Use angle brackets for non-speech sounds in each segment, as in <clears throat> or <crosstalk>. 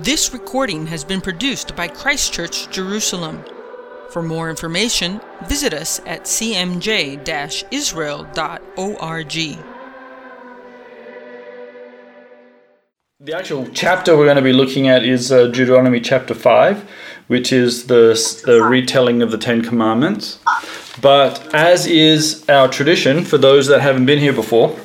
This recording has been produced by Christ Church Jerusalem. For more information, visit us at cmj israel.org. The actual chapter we're going to be looking at is uh, Deuteronomy chapter 5, which is the, the retelling of the Ten Commandments. But as is our tradition, for those that haven't been here before,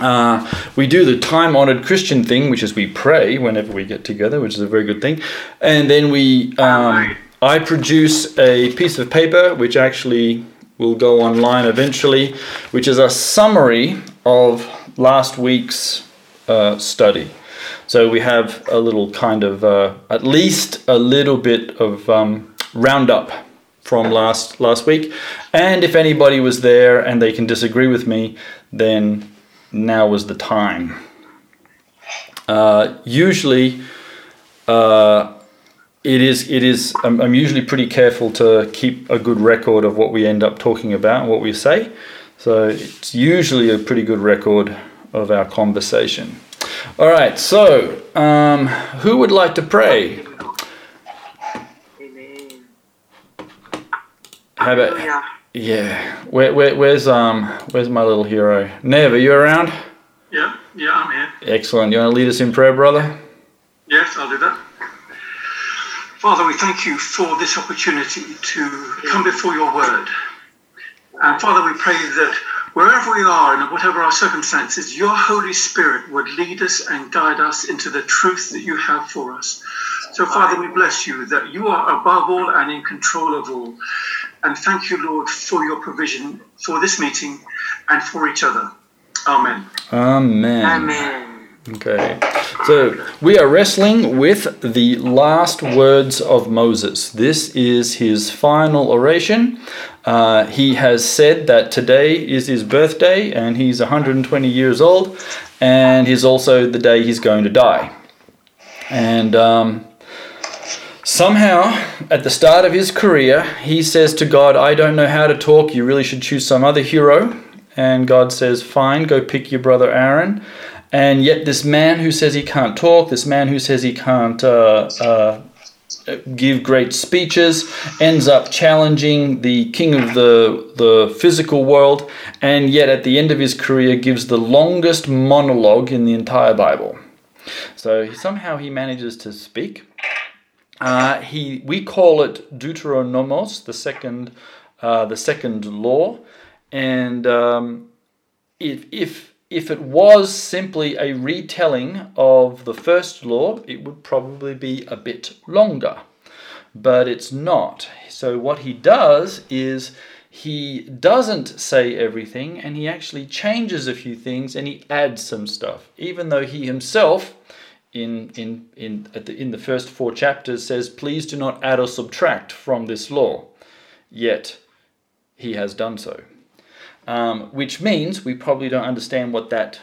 uh, we do the time honored Christian thing, which is we pray whenever we get together, which is a very good thing. And then we, um, I produce a piece of paper, which actually will go online eventually, which is a summary of last week's uh, study. So we have a little kind of, uh, at least a little bit of um, roundup from last last week. And if anybody was there and they can disagree with me, then now was the time. Uh, usually, uh, it is. It is. I'm, I'm, usually pretty careful to keep a good record of what we end up talking about, what we say. So it's usually a pretty good record of our conversation. All right. So, um, who would like to pray? Amen. How about? Yeah. Where, where, where's um where's my little hero? Nev, are you around? Yeah, yeah, I'm here. Excellent. You want to lead us in prayer, brother? Yes, I'll do that. Father, we thank you for this opportunity to come before your word. And Father, we pray that wherever we are and whatever our circumstances, your Holy Spirit would lead us and guide us into the truth that you have for us. So, Father, we bless you that you are above all and in control of all. And thank you, Lord, for your provision for this meeting and for each other. Amen. Amen. Amen. Okay. So we are wrestling with the last words of Moses. This is his final oration. Uh, he has said that today is his birthday and he's 120 years old, and is also the day he's going to die. And um, somehow, at the start of his career, he says to God, I don't know how to talk. You really should choose some other hero. And God says, Fine, go pick your brother Aaron. And yet, this man who says he can't talk, this man who says he can't uh, uh, give great speeches, ends up challenging the king of the, the physical world, and yet at the end of his career gives the longest monologue in the entire Bible. So somehow he manages to speak. Uh, he we call it Deuteronomos, the second uh, the second law, and um, if if if it was simply a retelling of the first law, it would probably be a bit longer. But it's not. So, what he does is he doesn't say everything and he actually changes a few things and he adds some stuff, even though he himself. In, in, in, the, in the first four chapters says, Please do not add or subtract from this law. Yet he has done so um, which means we probably don't understand what that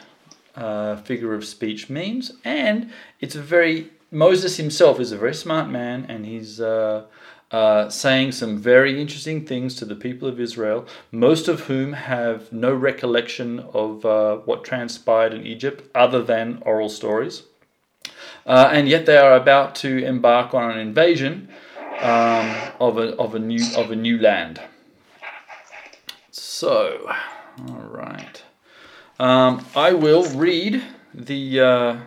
uh, figure of speech means. And it's a very, Moses himself is a very smart man, and he's uh, uh, saying some very interesting things to the people of Israel, most of whom have no recollection of uh, what transpired in Egypt other than oral stories. Uh, and yet they are about to embark on an invasion um, of, a, of, a new, of a new land. So, all right. Um, I will read the uh,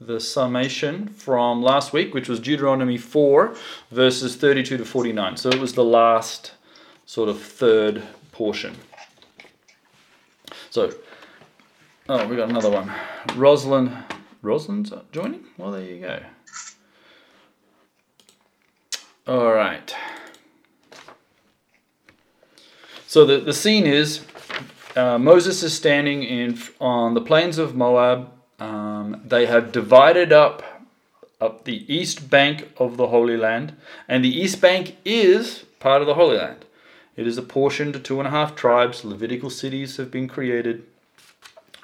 the summation from last week, which was Deuteronomy 4, verses 32 to 49. So it was the last sort of third portion. So, oh, we got another one. Rosalind, Rosalind's joining? Well, there you go. All right. So the, the scene is uh, Moses is standing in on the plains of Moab. Um, they have divided up up the east bank of the Holy Land, and the east bank is part of the Holy Land. It is apportioned to two and a half tribes. Levitical cities have been created.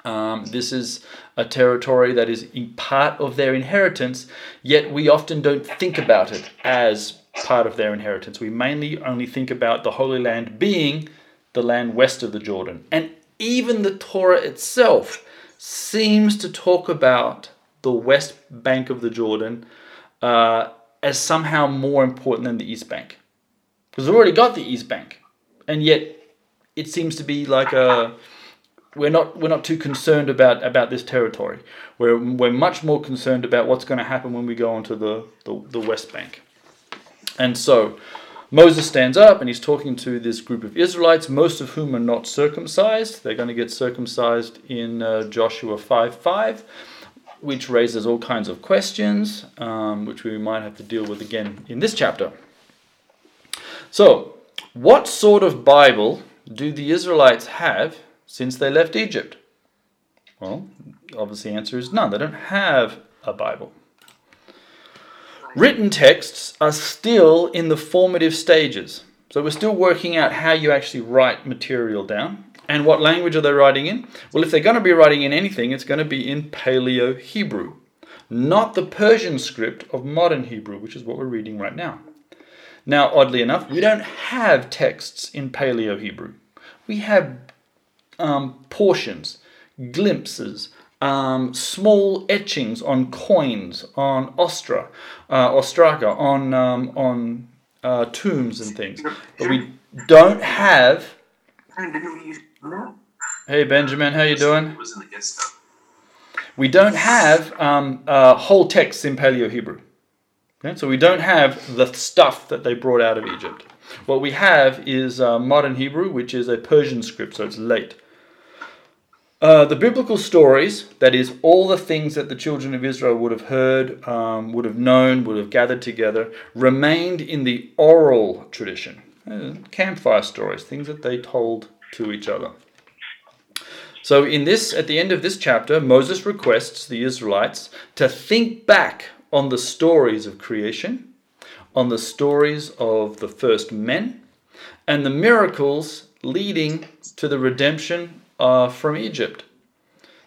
Um, this is a territory that is part of their inheritance, yet we often don't think about it as part of their inheritance. We mainly only think about the Holy Land being the land west of the Jordan. And even the Torah itself seems to talk about the west bank of the Jordan uh, as somehow more important than the east bank. Because we've already got the east bank. And yet it seems to be like a we're not we're not too concerned about about this territory. We're we're much more concerned about what's going to happen when we go onto the, the, the West Bank. And so Moses stands up and he's talking to this group of Israelites, most of whom are not circumcised. They're going to get circumcised in uh, Joshua 5 5, which raises all kinds of questions, um, which we might have to deal with again in this chapter. So, what sort of Bible do the Israelites have since they left Egypt? Well, obviously, the answer is none. They don't have a Bible. Written texts are still in the formative stages. So we're still working out how you actually write material down. And what language are they writing in? Well, if they're going to be writing in anything, it's going to be in Paleo Hebrew, not the Persian script of modern Hebrew, which is what we're reading right now. Now, oddly enough, we don't have texts in Paleo Hebrew. We have um, portions, glimpses, um, small etchings on coins, on ostra, uh, ostraca, on um, on uh, tombs and things. But we don't have. Hey Benjamin, how you doing? We don't have um, uh, whole texts in Paleo Hebrew. Okay? So we don't have the stuff that they brought out of Egypt. What we have is uh, modern Hebrew, which is a Persian script, so it's late. Uh, the biblical stories, that is, all the things that the children of Israel would have heard, um, would have known, would have gathered together, remained in the oral tradition. Uh, campfire stories, things that they told to each other. So, in this, at the end of this chapter, Moses requests the Israelites to think back on the stories of creation, on the stories of the first men, and the miracles leading to the redemption uh, from Egypt.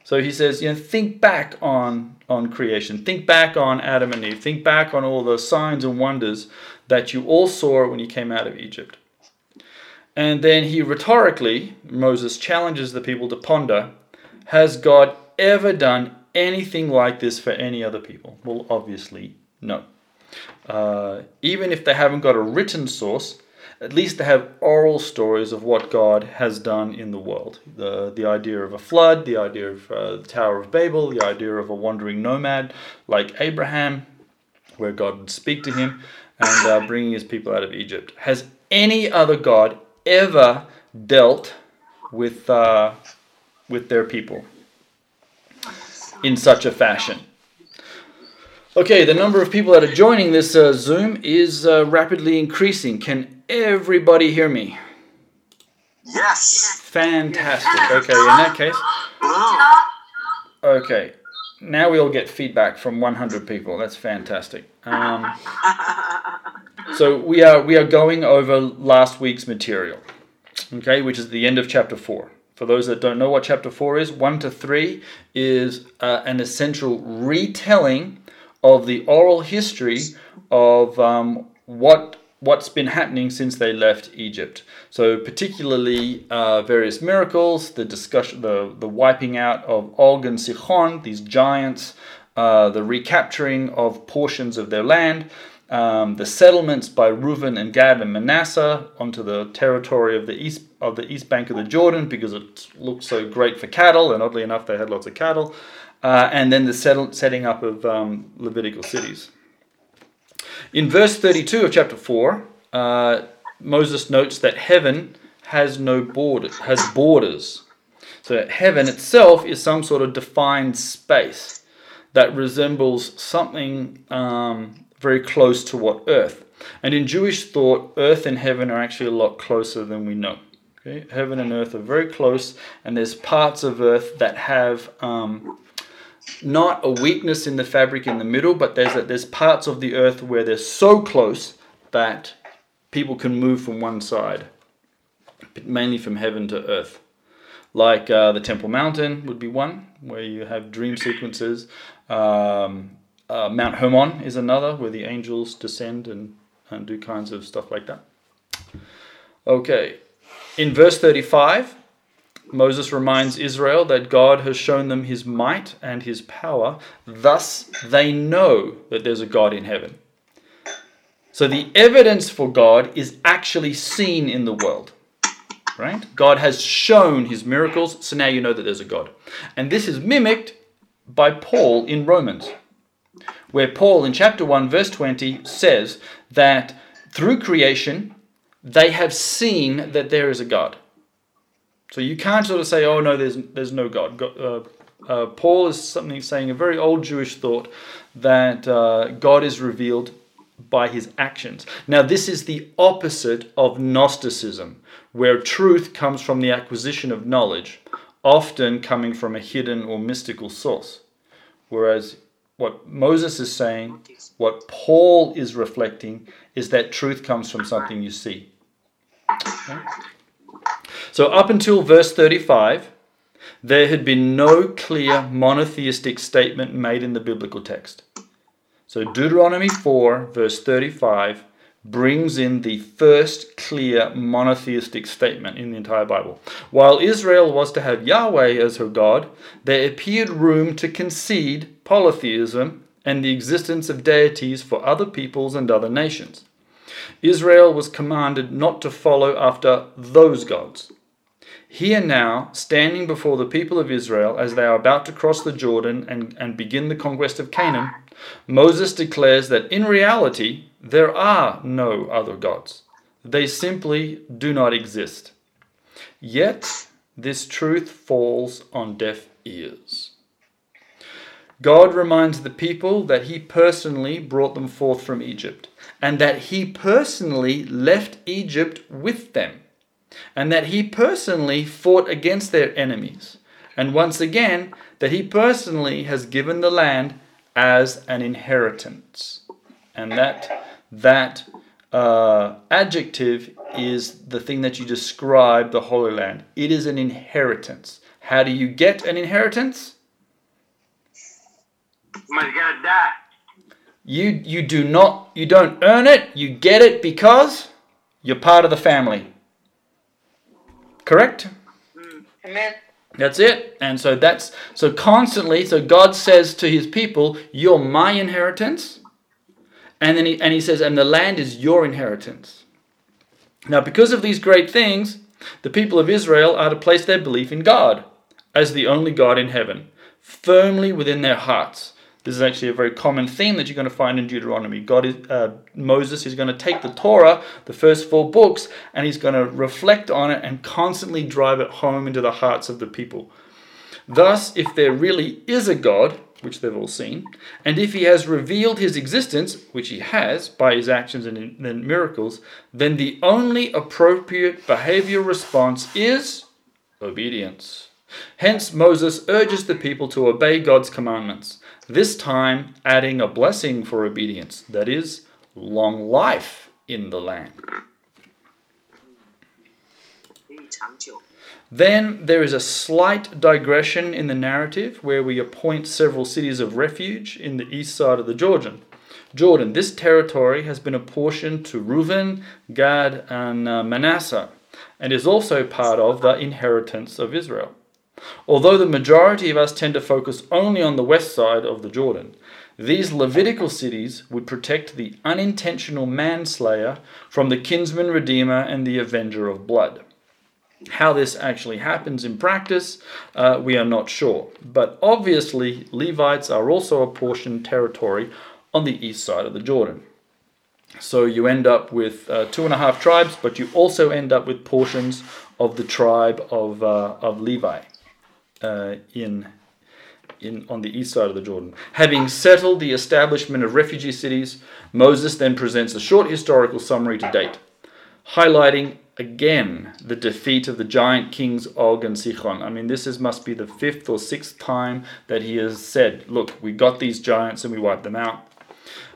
So he says, you know, think back on, on creation, think back on Adam and Eve, think back on all the signs and wonders that you all saw when you came out of Egypt. And then he rhetorically, Moses challenges the people to ponder Has God ever done anything like this for any other people? Well, obviously, no. Uh, even if they haven't got a written source, at least to have oral stories of what God has done in the world. The, the idea of a flood, the idea of uh, the Tower of Babel, the idea of a wandering nomad like Abraham, where God would speak to him and uh, bringing his people out of Egypt. Has any other God ever dealt with, uh, with their people in such a fashion? Okay, the number of people that are joining this uh, Zoom is uh, rapidly increasing. Can everybody hear me? Yes. Fantastic. Okay, in that case. Okay. Now we all get feedback from 100 people. That's fantastic. Um, so we are we are going over last week's material, okay, which is the end of chapter four. For those that don't know what chapter four is, one to three is uh, an essential retelling of the oral history of um, what what's been happening since they left Egypt. So particularly uh, various miracles, the discussion, the, the wiping out of Og and Sichon, these giants, uh, the recapturing of portions of their land, um, the settlements by Reuben and Gad and Manasseh onto the territory of the east of the east bank of the Jordan because it looked so great for cattle, and oddly enough, they had lots of cattle. Uh, and then the settle, setting up of um, Levitical cities. In verse 32 of chapter 4, uh, Moses notes that heaven has no borders, has borders. So heaven itself is some sort of defined space that resembles something um, very close to what earth. And in Jewish thought, earth and heaven are actually a lot closer than we know. Okay? Heaven and earth are very close, and there's parts of earth that have um, not a weakness in the fabric in the middle, but there's a, there's parts of the earth where they're so close that people can move from one side, mainly from heaven to earth. Like uh, the Temple Mountain would be one, where you have dream sequences. Um, uh, Mount Hermon is another, where the angels descend and, and do kinds of stuff like that. Okay, in verse 35, Moses reminds Israel that God has shown them his might and his power, thus, they know that there's a God in heaven. So the evidence for God is actually seen in the world. Right? God has shown his miracles, so now you know that there's a God. And this is mimicked by Paul in Romans, where Paul in chapter 1, verse 20 says that through creation, they have seen that there is a God. So you can't sort of say, "Oh no, there's there's no God." uh, uh, Paul is something saying a very old Jewish thought that uh, God is revealed by his actions. Now, this is the opposite of Gnosticism, where truth comes from the acquisition of knowledge, often coming from a hidden or mystical source. Whereas what Moses is saying, what Paul is reflecting, is that truth comes from something you see. Okay? So, up until verse 35, there had been no clear monotheistic statement made in the biblical text. So, Deuteronomy 4, verse 35, brings in the first clear monotheistic statement in the entire Bible. While Israel was to have Yahweh as her God, there appeared room to concede polytheism and the existence of deities for other peoples and other nations. Israel was commanded not to follow after those gods. Here now, standing before the people of Israel as they are about to cross the Jordan and, and begin the conquest of Canaan, Moses declares that in reality, there are no other gods. They simply do not exist. Yet, this truth falls on deaf ears. God reminds the people that He personally brought them forth from Egypt, and that He personally left Egypt with them, and that He personally fought against their enemies, and once again, that He personally has given the land as an inheritance. And that, that uh, adjective is the thing that you describe the Holy Land. It is an inheritance. How do you get an inheritance? Somebody's gotta die. You you do not you don't earn it, you get it because you're part of the family. Correct? Mm. Amen. That's it. And so that's so constantly so God says to his people, you're my inheritance. And then he and he says and the land is your inheritance. Now because of these great things, the people of Israel are to place their belief in God as the only God in heaven, firmly within their hearts. This is actually a very common theme that you're going to find in Deuteronomy. God is uh, Moses is going to take the Torah, the first four books, and he's going to reflect on it and constantly drive it home into the hearts of the people. Thus, if there really is a God, which they've all seen, and if he has revealed his existence, which he has by his actions and, and miracles, then the only appropriate behavior response is obedience. Hence, Moses urges the people to obey God's commandments this time adding a blessing for obedience, that is, long life in the land. Then there is a slight digression in the narrative where we appoint several cities of refuge in the east side of the Jordan. Jordan, this territory has been apportioned to Reuben, Gad, and uh, Manasseh, and is also part of the inheritance of Israel. Although the majority of us tend to focus only on the west side of the Jordan, these Levitical cities would protect the unintentional manslayer from the kinsman redeemer and the avenger of blood. How this actually happens in practice, uh, we are not sure. But obviously, Levites are also apportioned territory on the east side of the Jordan. So you end up with uh, two and a half tribes, but you also end up with portions of the tribe of, uh, of Levi uh, in, in, on the east side of the Jordan. Having settled the establishment of refugee cities, Moses then presents a short historical summary to date, highlighting again the defeat of the giant kings Og and Sichon. I mean, this is, must be the fifth or sixth time that he has said, Look, we got these giants and we wiped them out.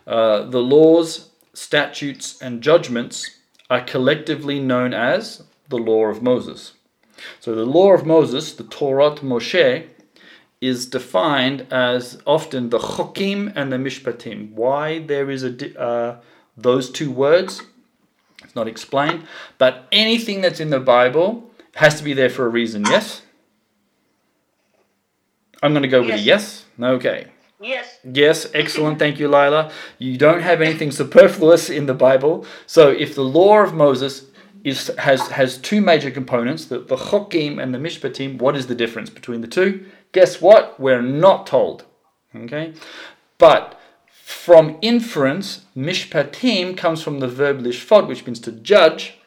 Uh, the laws, statutes, and judgments are collectively known as the Law of Moses. So the law of Moses, the Torah Moshe, is defined as often the chokim and the mishpatim. Why there is a uh, those two words, it's not explained. But anything that's in the Bible Has to be there for a reason, yes? I'm going to go with a yes. Okay. Yes. Yes, excellent. Thank you, Lila. You don't have anything superfluous in the Bible. So if the law of Moses is has has two major components, the, the Chokim and the Mishpatim, what is the difference between the two? Guess what? We're not told. Okay? But from inference, Mishpatim comes from the verb lishfot, which means to judge.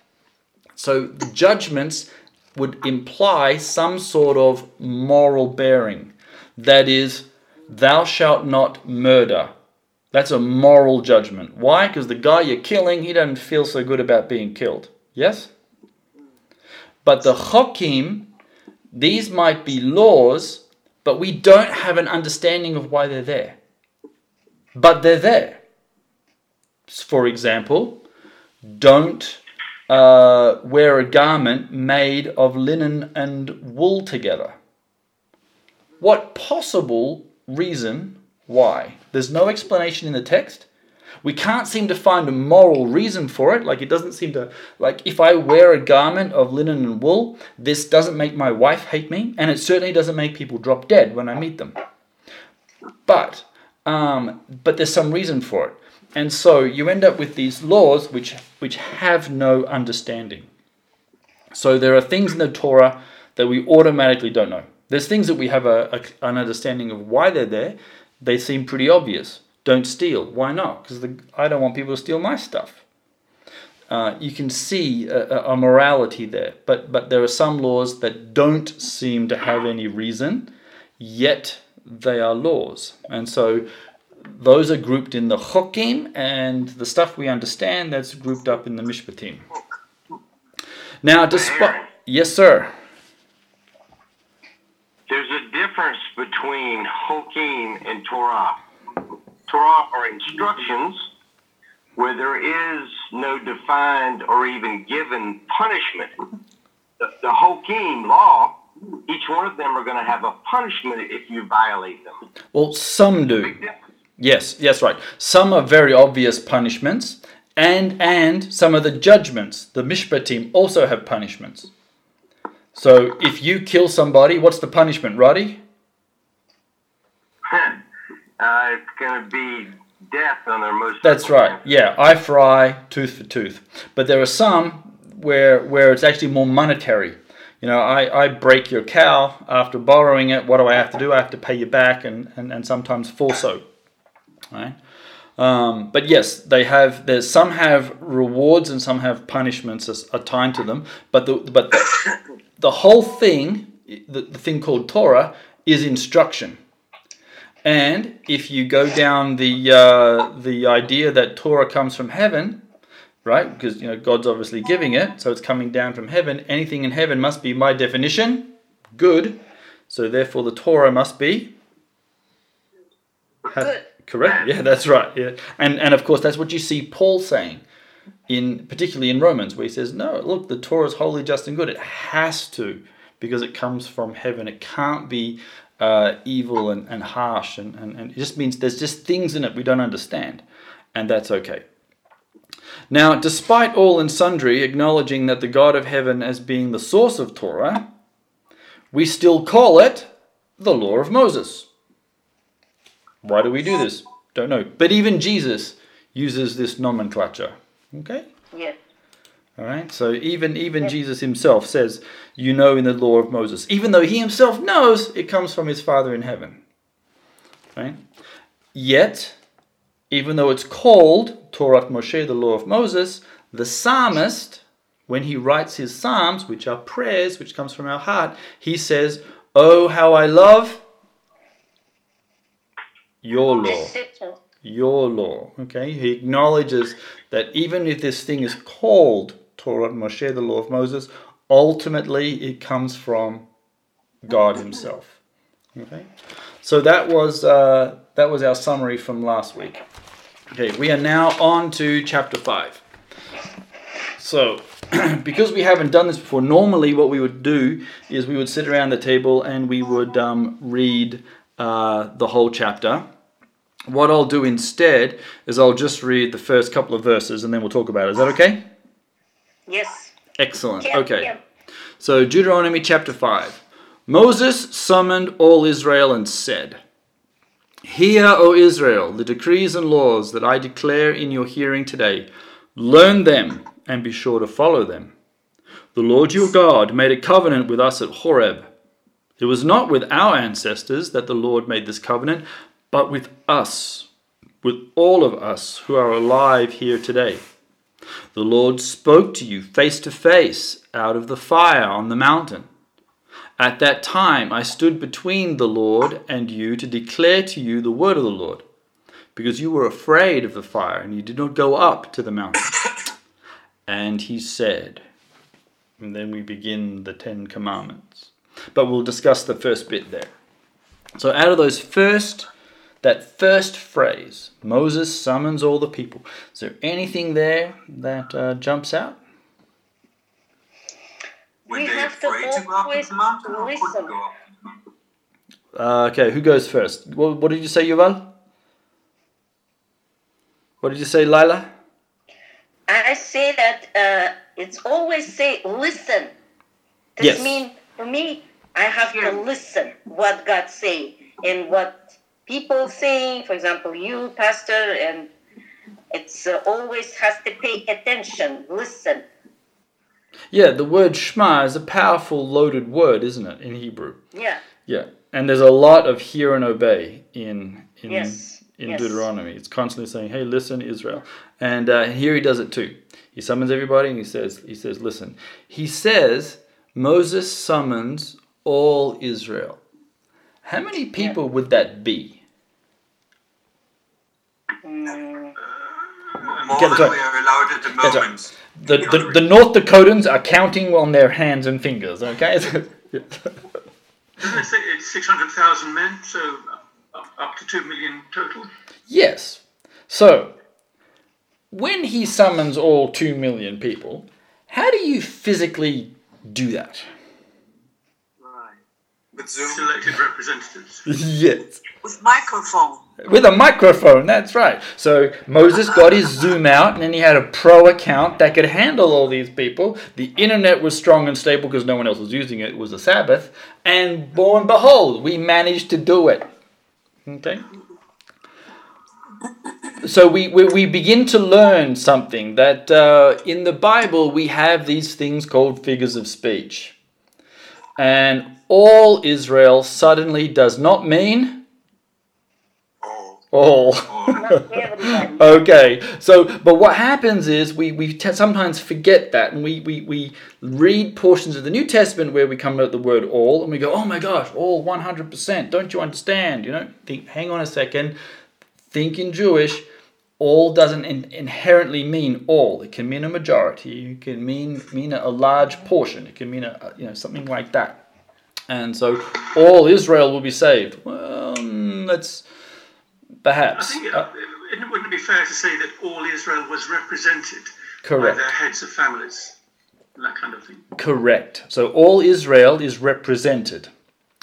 So the judgments would imply some sort of moral bearing. That is, thou shalt not murder. That's a moral judgment. Why? Because the guy you're killing, he doesn't feel so good about being killed. Yes? But the chokim, these might be laws, but we don't have an understanding of why they're there. But they're there. For example, don't uh, wear a garment made of linen and wool together. What possible reason why? There's no explanation in the text. We can't seem to find a moral reason for it. Like, it doesn't seem to, like, if I wear a garment of linen and wool, this doesn't make my wife hate me, and it certainly doesn't make people drop dead when I meet them. But, um, but there's some reason for it. And so you end up with these laws which, which have no understanding. So there are things in the Torah that we automatically don't know. There's things that we have a, a, an understanding of why they're there. They seem pretty obvious. Don't steal. Why not? Because I don't want people to steal my stuff. Uh, you can see a, a, morality there, but but there are some laws that don't seem to have any reason, yet they are laws, and so those are grouped in the chokim, and the stuff we understand that's grouped up in the mishpatim. Now, despite yes, sir. There's a difference between Hokim and Torah. Torah are instructions where there is no defined or even given punishment. The, the Hokim law, each one of them are going to have a punishment if you violate them. Well, some do. Yes, yes, right. Some are very obvious punishments, and and some of the judgments, the mishpatim, also have punishments. So if you kill somebody, what's the punishment, Roddy? <laughs> uh, it's going to be death on their most. That's right. Yeah, eye for eye, tooth for tooth. But there are some where where it's actually more monetary. You know, I, I break your cow after borrowing it. What do I have to do? I have to pay you back, and, and, and sometimes so. Right? Um, but yes, they have. There's some have rewards and some have punishments as tied to them. But the but the, the whole thing, the, the thing called Torah, is instruction. And if you go down the uh, the idea that Torah comes from heaven, right? Because you know God's obviously giving it, so it's coming down from heaven. Anything in heaven must be, my definition, good. So therefore, the Torah must be good. Correct. Yeah, that's right. Yeah, and and of course that's what you see Paul saying, in particularly in Romans, where he says, "No, look, the Torah is holy, just, and good. It has to, because it comes from heaven. It can't be uh, evil and, and harsh, and, and and it just means there's just things in it we don't understand, and that's okay." Now, despite all and sundry acknowledging that the God of heaven as being the source of Torah, we still call it the law of Moses. Why do we do this? Don't know. But even Jesus uses this nomenclature. Okay? Yes. All right. So even even yes. Jesus himself says, "You know in the law of Moses," even though he himself knows it comes from his Father in heaven. Right? Yet, even though it's called Torah Moshe, the law of Moses, the psalmist, when he writes his psalms, which are prayers, which comes from our heart, he says, "Oh, how I love your law. Your law. Okay? He acknowledges that even if this thing is called Torah Moshe, the law of Moses, ultimately it comes from God Himself. Okay? So that was uh, that was our summary from last week. Okay, we are now on to chapter five. So, <clears throat> because we haven't done this before, normally what we would do is we would sit around the table and we would um, read uh, the whole chapter. What I'll do instead is I'll just read the first couple of verses and then we'll talk about it. Is that okay? Yes. Excellent. Okay. So, Deuteronomy chapter 5. Moses summoned all Israel and said, Hear, O Israel, the decrees and laws that I declare in your hearing today. Learn them and be sure to follow them. The Lord your God made a covenant with us at Horeb. It was not with our ancestors that the Lord made this covenant, but with us, with all of us who are alive here today. The Lord spoke to you face to face out of the fire on the mountain. At that time I stood between the Lord and you to declare to you the word of the Lord, because you were afraid of the fire and you did not go up to the mountain. And he said, and then we begin the Ten Commandments. But we'll discuss the first bit there. So out of those first that first phrase, Moses summons all the people. Is there anything there that uh, jumps out? we have to always listen. Uh, okay, who goes first? What, what did you say, Yuval? What did you say, Lila? I say that uh, it's always say listen. This Yes. mean for me, I have to listen what God say and what people say. For example, you, pastor, and it's uh, always has to pay attention, listen. Yeah, the word Shema is a powerful, loaded word, isn't it, in Hebrew? Yeah. Yeah, and there's a lot of hear and obey in in Yes, in yes. Deuteronomy. It's constantly saying, "Hey, listen, Israel," and uh, here he does it too. He summons everybody, and he says, "He says, listen." He says Moses summons all Israel. How many people would that be? More Get than we are allowed at the Get it right. moment. The, the, the North Dakotans are counting on their hands and fingers. Okay. <laughs> Doesn't say it's 600,000 men, so up, up to 2 million total? Yes. So, when he summons all 2 million people, how do you physically do that? With Zoom. Selected representatives. <laughs> yes. with microphone. With a microphone, that's right. So Moses got his Zoom out and then he had a pro account that could handle all these people. The internet was strong and stable because no one else was using it. It was a Sabbath. And lo and behold, we managed to do it. Okay? So we, we, we begin to learn something that uh, in the Bible we have these things called figures of speech. And all Israel suddenly does not mean all. okay, so but what happens is we we t- sometimes forget that, and we, we we read portions of the New Testament where we come at the word all, and we go, oh my gosh, all one hundred percent. Don't you understand? You know, think. Hang on a second. Think in Jewish. All doesn't in- inherently mean all. It can mean a majority. It can mean mean a, a large portion. It can mean a, a you know something like that. And so all Israel will be saved. Well, mm, that's I perhaps think uh, it, wouldn't be fair to say that all Israel was represented correct. by their heads of families that kind of thing? Correct. So all Israel is represented.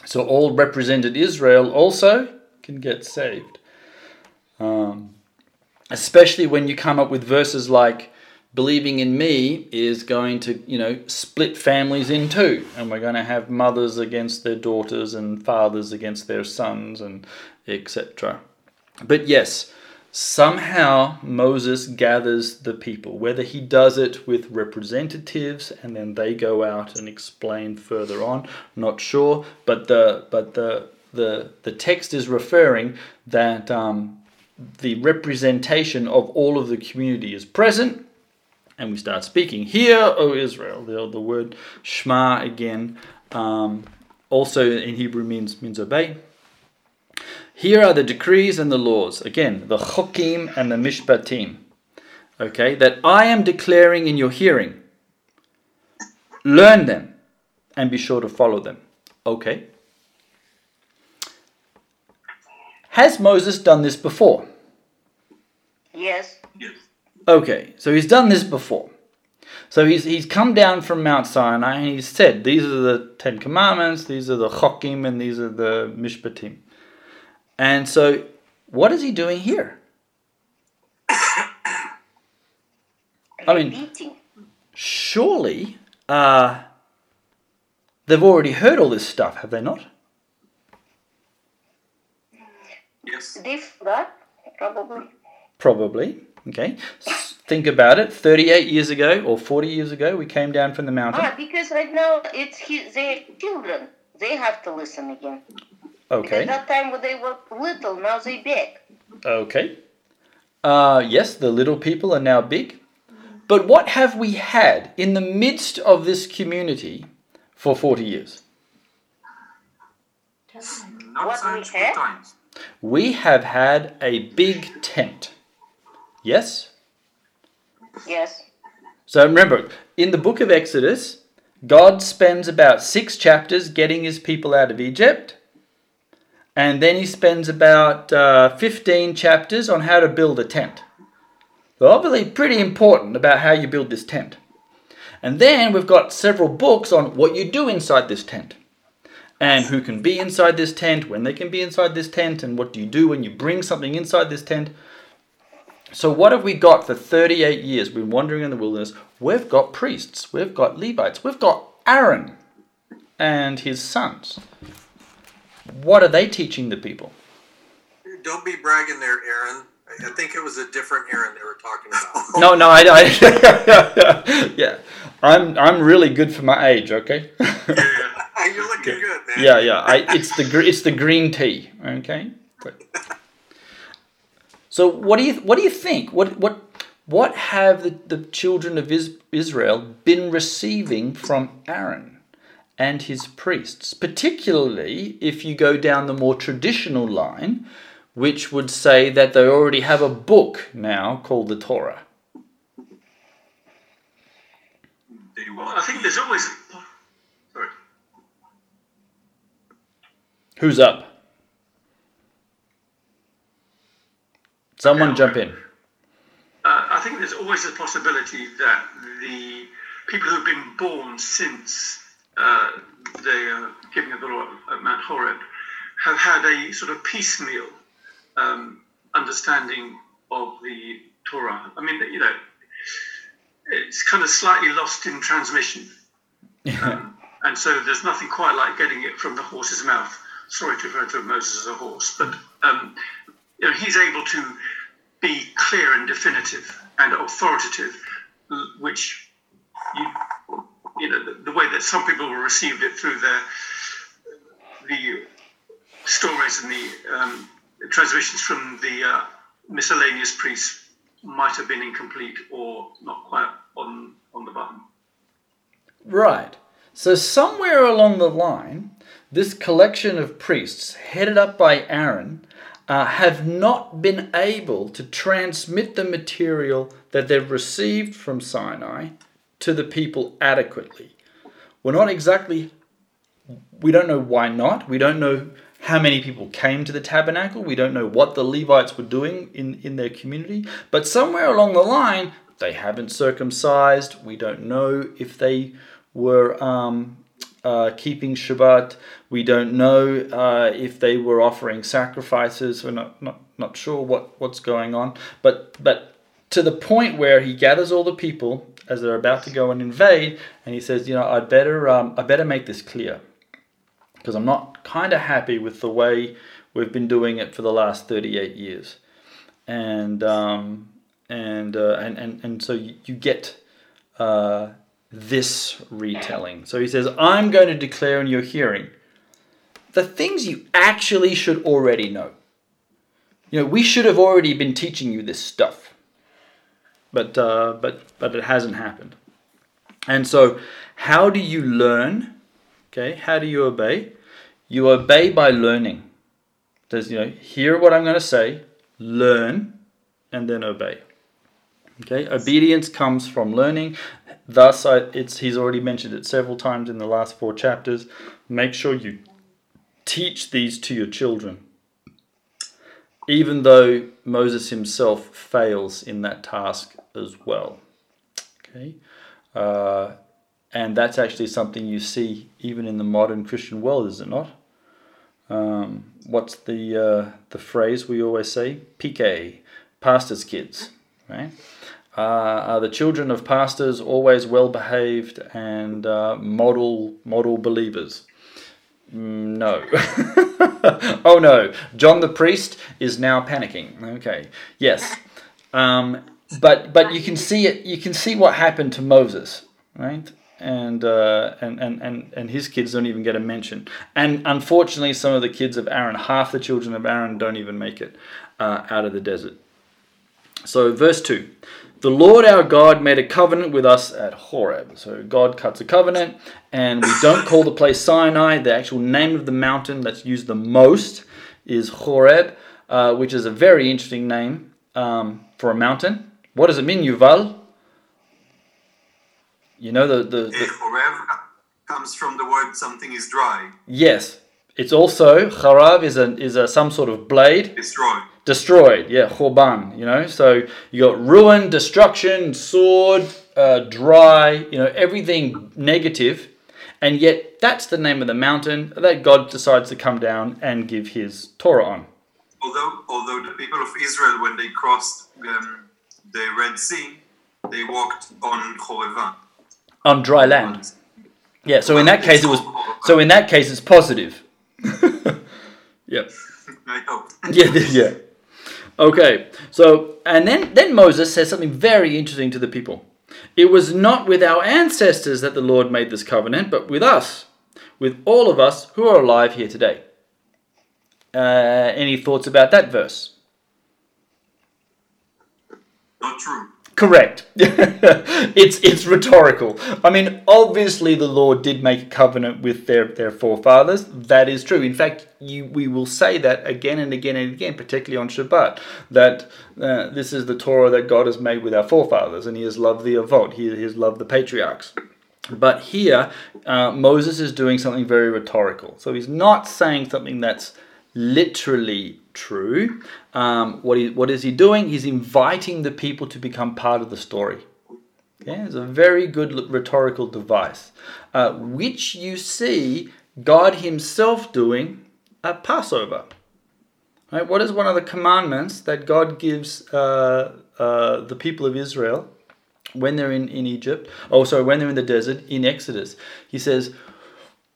So all represented Israel also can get saved. Um, especially when you come up with verses like, believing in me is going to, you know, split families in two. And we're going to have mothers against their daughters and fathers against their sons and etc. But yes, somehow Moses gathers the people, whether he does it with representatives and then they go out and explain further on, not sure. But the but the the the text is referring that um, the representation of all of the community is present, and we start speaking. Hear, O Israel. The, the word Shema again, um, also in Hebrew means means obey. Here are the decrees and the laws. Again, the chokim and the mishpatim. Okay, that I am declaring in your hearing. Learn them and be sure to follow them. Okay. Has Moses done this before? Yes. Yes. Okay, so he's done this before. So he's he's come down from Mount Sinai and he's said these are the Ten Commandments, these are the Chokim, and these are the Mishpatim. And so, what is he doing here? <coughs> I mean, surely, uh, they've already heard all this stuff, have they not? Yes. They forgot, probably. Probably. Okay. Think about it. 38 years ago or 40 years ago, we came down from the mountain. Ah, because right now it's his, their children. They have to listen again. Okay. At that time when they were little, now they big. Okay. Uh, yes, the little people are now big. But what have we had in the midst of this community for 40 years? Not What we such good have? times. We have had a big tent. Yes? Yes. So remember, in the book of Exodus, God spends about six chapters getting his people out of Egypt. And then he spends about uh, 15 chapters on how to build a tent. So, obviously, pretty important about how you build this tent. And then we've got several books on what you do inside this tent. And who can be inside this tent, when they can be inside this tent, and what do you do when you bring something inside this tent. So, what have we got for 38 years? We've been wandering in the wilderness. We've got priests, we've got Levites, we've got Aaron and his sons. What are they teaching the people? Don't be bragging there, Aaron. I think it was a different Aaron they were talking about. <laughs> No, no, I, I <laughs> yeah, I'm I'm really good for my age. Okay. yeah, <laughs> You're looking good, man. yeah, yeah. I, it's the it's the green tea. Okay. But- so what do you what do you think? What what what have the, the children of Israel been receiving from Aaron and his priests, particularly if you go down the more traditional line, which would say that they already have a book now called the Torah. Well, I think there's always. Sorry. Who's up? Someone jump in. Uh, I think there's always a possibility that the people who've been born since uh, the uh, giving of the law at Mount Horeb have had a sort of piecemeal um, understanding of the Torah. I mean, you know, it's kind of slightly lost in transmission. <laughs> Um, and so there's nothing quite like getting it from the horse's mouth. Sorry to refer to Moses as a horse, but um, you know, he's able to be clear and definitive and authoritative, which you, you know, the, the way that some people received it through their the stories and the um, transmissions from the uh, miscellaneous priests might have been incomplete or not quite on on the button. Right. So somewhere along the line, this collection of priests, headed up by Aaron, uh, have not been able to transmit the material that they've received from Sinai to the people adequately. We're not exactly, we don't know why not. We don't know how many people came to the tabernacle. We don't know what the Levites were doing in, in their community. But somewhere along the line, they haven't circumcised. We don't know if they were um, uh, keeping Shabbat. We don't know uh, if they were offering sacrifices. We're not, not, not sure what, what's going on. But, but to the point where he gathers all the people as they're about to go and invade, and he says, you know, I'd better, um, I better make this clear because I'm not kind of happy with the way we've been doing it for the last 38 years. And um, and, uh, and and and so you, you get uh, this retelling. So he says, "I'm going to declare in your hearing the things you actually should already know. You know, we should have already been teaching you this stuff, but uh, but but it hasn't happened. And so, how do you learn? Okay, how do you obey? You obey by learning. There's, you know, hear what I'm going to say, learn, and then obey. Okay, obedience comes from learning. Thus, I, it's he's already mentioned it several times in the last four chapters. Make sure you teach these to your children, even though Moses himself fails in that task as well. Okay, uh, and that's actually something you see even in the modern Christian world, is it not? Um, what's the uh, the phrase we always say? PK, pastor's kids, right? Uh, are the children of pastors always well behaved and uh, model model believers? Mm, No. <laughs> oh no, John the priest is now panicking. Okay, yes, um, but but you can see it. You can see what happened to Moses, right? And, uh, and and and and his kids don't even get a mention. And unfortunately, some of the kids of Aaron, half the children of Aaron, don't even make it uh, out of the desert. So, verse 2 The Lord our God made a covenant with us at Horeb. So, God cuts a covenant, and we don't call the place Sinai. The actual name of the mountain that's used the most is Horeb, uh, which is a very interesting name um, for a mountain. What does it mean, Yuval? You know, the, the, the Horeb comes from the word something is dry, yes, it's also Harab is a is a some sort of blade destroyed. Destroyed. Yeah, Chorban. You know, so you got ruin, destruction, sword, uh, dry. You know, everything negative. and yet that's the name of the mountain that God decides to come down and give His Torah on. Although, although the people of Israel, when they crossed um, the Red Sea, they walked on Horeva. on dry land. Yeah, so in that case it was so in that case it's positive. <laughs> yep. <laughs> I hope. Yeah, yeah. Okay. So and then then Moses says something very interesting to the people. It was not with our ancestors that the Lord made this covenant, but with us, with all of us who are alive here today. Uh, any thoughts about that verse? Not true. Correct. <laughs> it's it's rhetorical. I mean, obviously the Lord did make a covenant with their, their forefathers. That is true. In fact, you, we will say that again and again and again, particularly on Shabbat, that uh, this is the Torah that God has made with our forefathers, and He has loved the Avot, He has loved the patriarchs. But here, uh, Moses is doing something very rhetorical. So he's not saying something that's literally true. Um, what, he, what is he doing? He's inviting the people to become part of the story. Yeah, it's a very good rhetorical device, uh, which you see God Himself doing at Passover. Right? What is one of the commandments that God gives uh, uh, the people of Israel when they're in, in Egypt? Oh, sorry, when they're in the desert in Exodus. He says,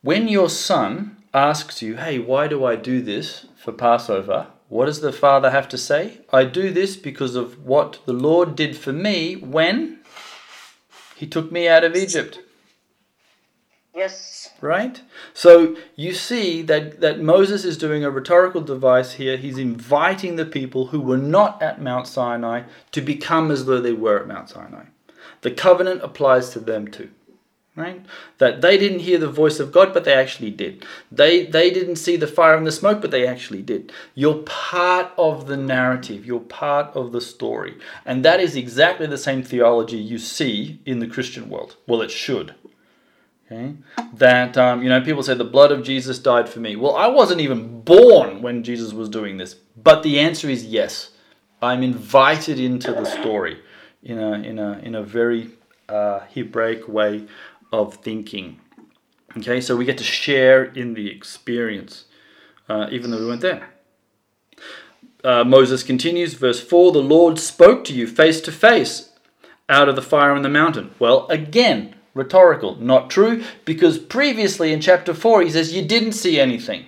When your son asks you, Hey, why do I do this for Passover? What does the father have to say? I do this because of what the Lord did for me when he took me out of Egypt Yes. right? So you see that, that Moses is doing a rhetorical device here. He's inviting the people who were not at Mount Sinai to become as though they were at Mount Sinai. The covenant applies to them too. Right? That they didn't hear the voice of God, but they actually did. They they didn't see the fire and the smoke, but they actually did. You're part of the narrative. You're part of the story. And that is exactly the same theology you see in the Christian world. Well, it should. Okay? That, um, you know, people say the blood of Jesus died for me. Well, I wasn't even born when Jesus was doing this. But the answer is yes. I'm invited into the story in a, in a, in a very uh, Hebraic way of thinking. Okay, so we get to share in the experience, uh, even though we weren't there. Uh, Moses continues, verse 4 The Lord spoke to you face to face out of the fire on the mountain. Well, again, rhetorical, not true, because previously in chapter 4 he says you didn't see anything.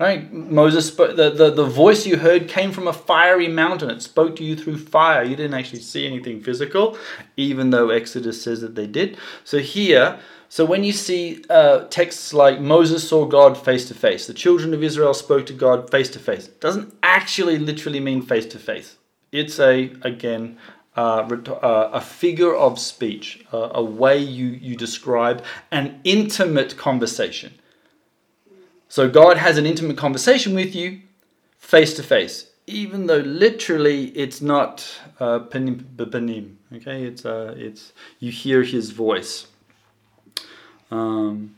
Right? Moses spoke, the, the, the voice you heard came from a fiery mountain. It spoke to you through fire. You didn't actually see anything physical, even though Exodus says that they did. So here, so when you see uh, texts like Moses saw God face to face, the children of Israel spoke to God face to face, doesn't actually literally mean face to face. It's a, again, uh, uh, a figure of speech, uh, a way you, you describe an intimate conversation. So God has an intimate conversation with you face to face, even though literally it's not uh. Okay, it's uh, it's you hear His voice. Um,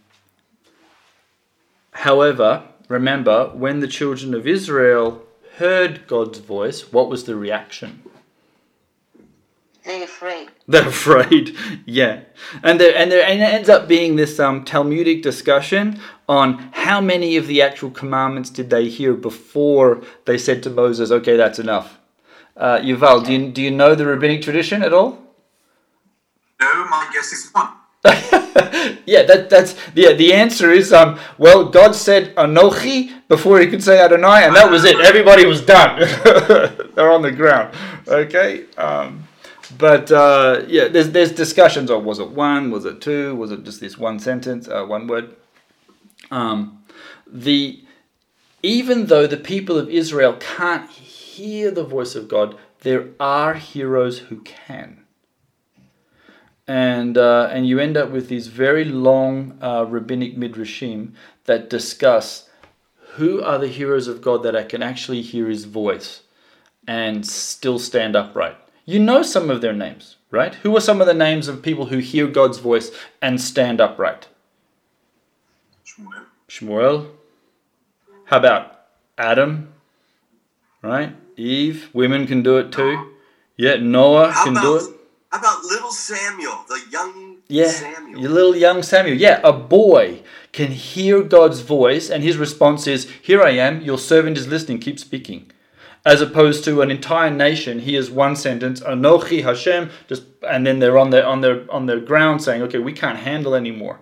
however, remember when the children of Israel heard God's voice, what was the reaction? They're afraid. <laughs> They're afraid, <laughs> yeah, and there and there and it ends up being this um, Talmudic discussion on how many of the actual commandments did they hear before they said to Moses, "Okay, that's enough," Uh, Yuval, do you, do you know the rabbinic tradition at all? No, my guess is one. <laughs> yeah, that that's yeah. The answer is um. Well, God said Anochi before He could say Adonai, and that was it. Everybody was done. They're on the ground. Okay. Um, but uh, yeah, there's there's discussions on was it one, was it two, was it just this one sentence, uh, one word. Um, the even though the people of Israel can't hear the voice of God, there are heroes who can and uh, and you end up with these very long uh, rabbinic midrashim that discuss who are the heroes of God that I can actually hear His voice and still stand upright. You know some of their names, right? Who are some of the names of people who hear God's voice and stand upright? Shmuel. Shmuel. How about Adam? Right? Eve. Women can do it too. Yeah, Noah How can about do it. how about little Samuel, the young Yeah, Samuel? your little young Samuel. Yeah, a boy can hear God's voice, and his response is, "Here I am. Your servant is listening. Keep speaking." As opposed to an entire nation hears one sentence, "Anochi Hashem," just and then they're on their on their on their ground saying, "Okay, we can't handle anymore."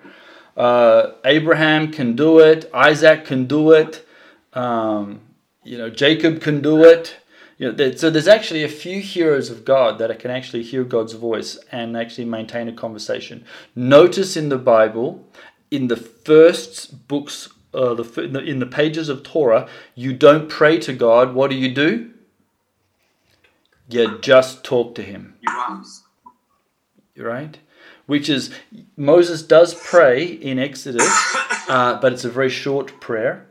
Uh, Abraham can do it. Isaac can do it. Um, you know, Jacob can do it. You know, so there's actually a few heroes of God that can actually hear God's voice and actually maintain a conversation. Notice in the Bible, in the first books, uh, the, in the pages of Torah, you don't pray to God. What do you do? You just talk to Him right? Which is Moses does pray in Exodus, uh, but it's a very short prayer,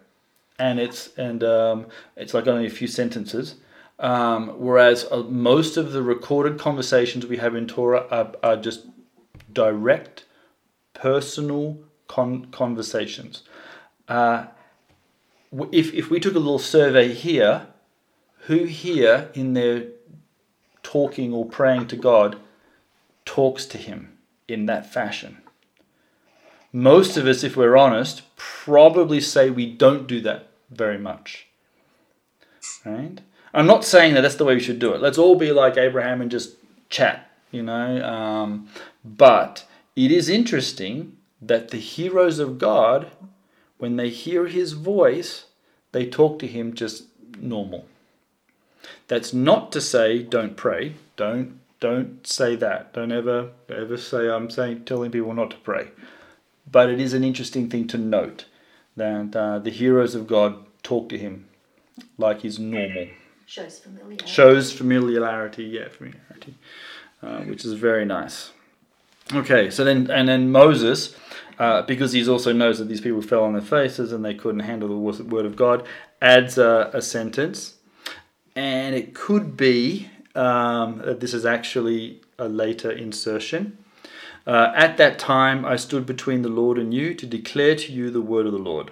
and it's and um, it's like only a few sentences. Um, whereas uh, most of the recorded conversations we have in Torah are, are just direct, personal con- conversations. Uh, if if we took a little survey here, who here in their talking or praying to God talks to him in that fashion. Most of us, if we're honest, probably say we don't do that very much. Right? I'm not saying that that's the way we should do it. Let's all be like Abraham and just chat, you know. Um, but it is interesting that the heroes of God, when they hear his voice, they talk to him just normal. That's not to say don't pray. Don't don't say that. Don't ever ever say I'm saying telling people not to pray. But it is an interesting thing to note that uh, the heroes of God talk to him like he's normal. Shows familiarity. Shows familiarity, yeah, familiarity, uh, which is very nice. Okay, so then and then Moses, uh, because he also knows that these people fell on their faces and they couldn't handle the word of God, adds a, a sentence, and it could be um, that this is actually a later insertion. Uh, at that time, I stood between the Lord and you to declare to you the word of the Lord,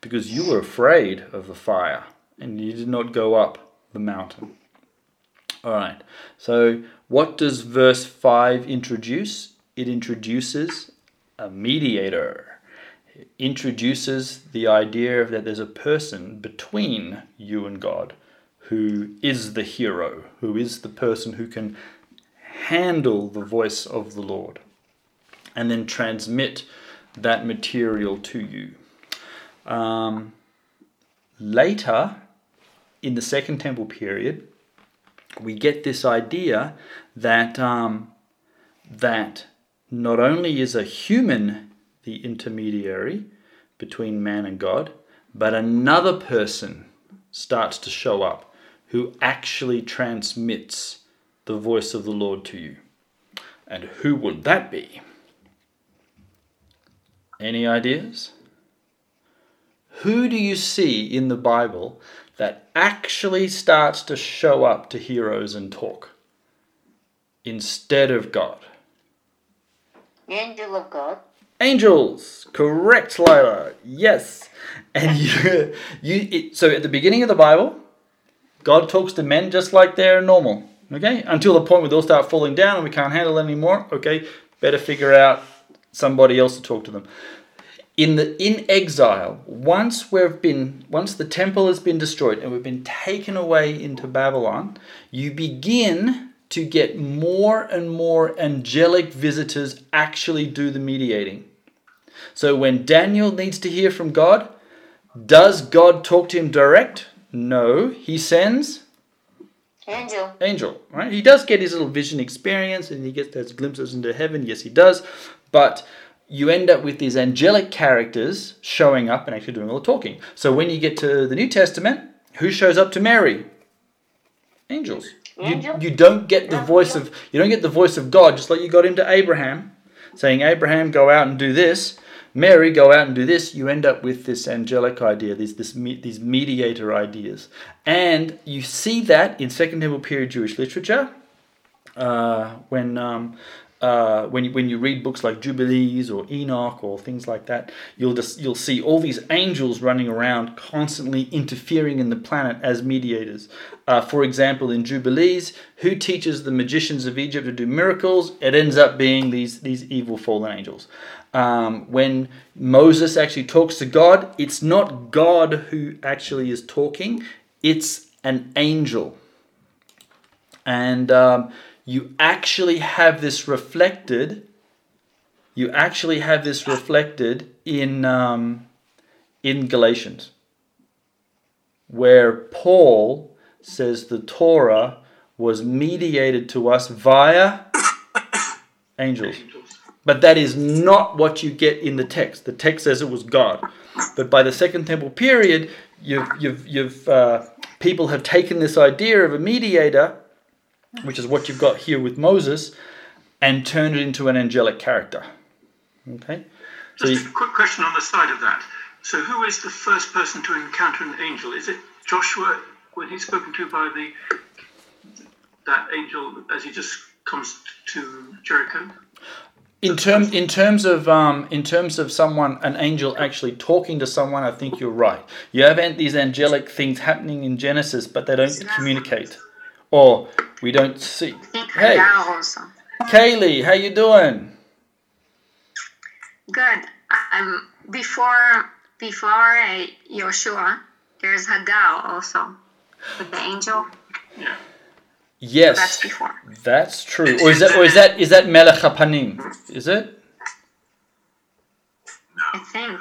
because you were afraid of the fire, and you did not go up the mountain. All right. So, what does verse 5 introduce? It introduces a mediator. Introduces the idea that there's a person between you and God who is the hero, who is the person who can handle the voice of the Lord and then transmit that material to you. Um, later, in the Second Temple period, we get this idea that um, that not only is a human the intermediary between man and God, but another person starts to show up who actually transmits the voice of the Lord to you. And who would that be? Any ideas? Who do you see in the Bible that actually starts to show up to heroes and talk instead of God? Angel of God. Angels, correct, Lila. Yes, and <laughs> you, you. It, so at the beginning of the Bible, God talks to men just like they're normal. Okay, until the point where they'll start falling down and we can't handle it anymore. Okay, better figure out somebody else to talk to them. in the in exile, once we've been once the temple has been destroyed and we've been taken away into Babylon, you begin to get more and more angelic visitors actually do the mediating. So when Daniel needs to hear from God, does God talk to him direct? No, he sends Angel. angel, right? He does get his little vision experience and he gets those glimpses into heaven. Yes, he does. But you end up with these angelic characters showing up and actually doing all the talking. So when you get to the New Testament, who shows up to Mary? Angels. You, you don't get the voice of you don't get the voice of God just like you got into Abraham, saying Abraham go out and do this. Mary go out and do this. You end up with this angelic idea, these this these mediator ideas, and you see that in Second Temple period Jewish literature uh, when um, uh, when you, when you read books like Jubilees or Enoch or things like that, you'll just you'll see all these angels running around, constantly interfering in the planet as mediators. Uh, for example, in Jubilees, who teaches the magicians of Egypt to do miracles? It ends up being these these evil fallen angels. Um, when Moses actually talks to God, it's not God who actually is talking; it's an angel and um, you actually have this reflected you actually have this reflected in um, in galatians where paul says the torah was mediated to us via angels. But that is not what you get in the text. The text says it was god. But by the second temple period you've you've you've uh, people have taken this idea of a mediator which is what you've got here with Moses, and turned it into an angelic character. Okay? So Just a quick question on the side of that. So, who is the first person to encounter an angel? Is it Joshua when he's spoken to by the that angel as he just comes to Jericho? in terms in terms of um, in terms of someone an angel actually talking to someone, I think you're right. You have these angelic things happening in Genesis, but they don't communicate, or we don't see. Hey, Kaylee, how you doing? Good. Um, before before uh, Joshua, there's Hagar also with the angel. Yeah. Yes, That's before. that's true. Or is that or is that is that Malach HaPanim? Is it? I think.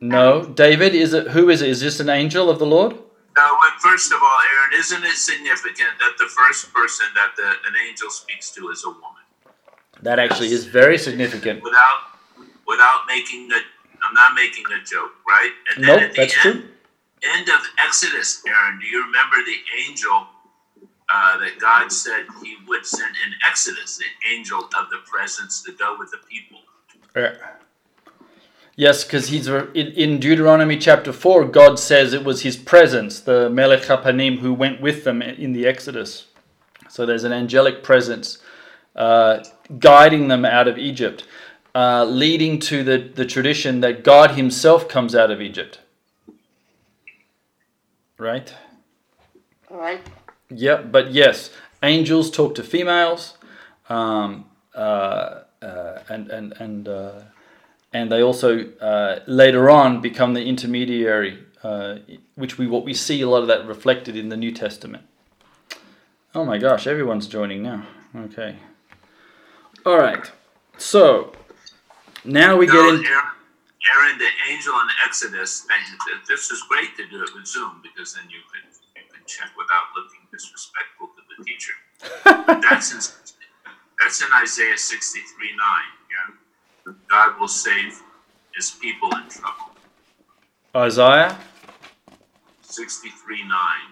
No, David. Is it who is it? Is this an angel of the Lord? Now, first of all, Aaron, isn't it significant that the first person that the, an angel speaks to is a woman? That actually is very significant. Without without making a, I'm not making a joke, right? And Nope, at the that's end, true. End of Exodus, Aaron. Do you remember the angel uh, that God said He would send in Exodus, the angel of the presence to go with the people? Yeah. Yes, because he's in, in Deuteronomy chapter four. God says it was His presence, the Malach Hapanim, who went with them in the Exodus. So there's an angelic presence uh, guiding them out of Egypt, uh, leading to the, the tradition that God Himself comes out of Egypt. Right. Right? Yeah, but yes, angels talk to females, um, uh, uh, and and and uh, and they also uh, later on become the intermediary, uh, which we what we see a lot of that reflected in the New Testament. Oh my gosh, everyone's joining now. Okay. All right. So now we No, get in. Aaron, the angel in Exodus. And th- this is great to do it with Zoom because then you can you can check without looking disrespectful to the teacher. <laughs> that's in that's in Isaiah sixty three nine. God will save His people in trouble. Isaiah. Sixty three nine.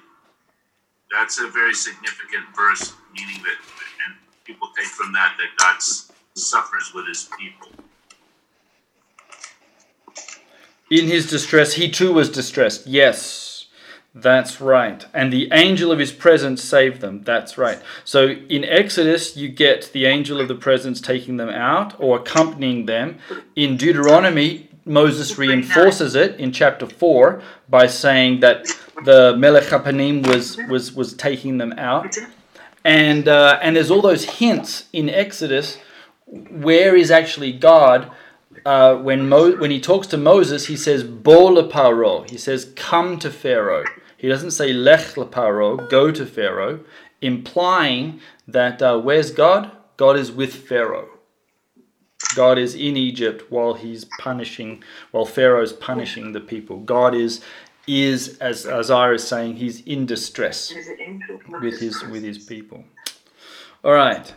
That's a very significant verse, meaning that and people take from that that God suffers with His people. In his distress, he too was distressed. Yes, that's right. And the angel of his presence saved them. That's right. So in Exodus, you get the angel of the presence taking them out or accompanying them. In Deuteronomy, Moses reinforces it in chapter 4 by saying that the Malach HaPanim was, was, was taking them out. And, uh, and there's all those hints in Exodus where is actually God uh, when Mo- when he talks to Moses, he says "Bo paro." He says, "Come to Pharaoh." He doesn't say "Lech paro," go to Pharaoh, implying that uh, where's God? God is with Pharaoh. God is in Egypt while he's punishing, while Pharaoh's punishing the people. God is is as Isaiah is saying, he's in distress with his with his people. All right.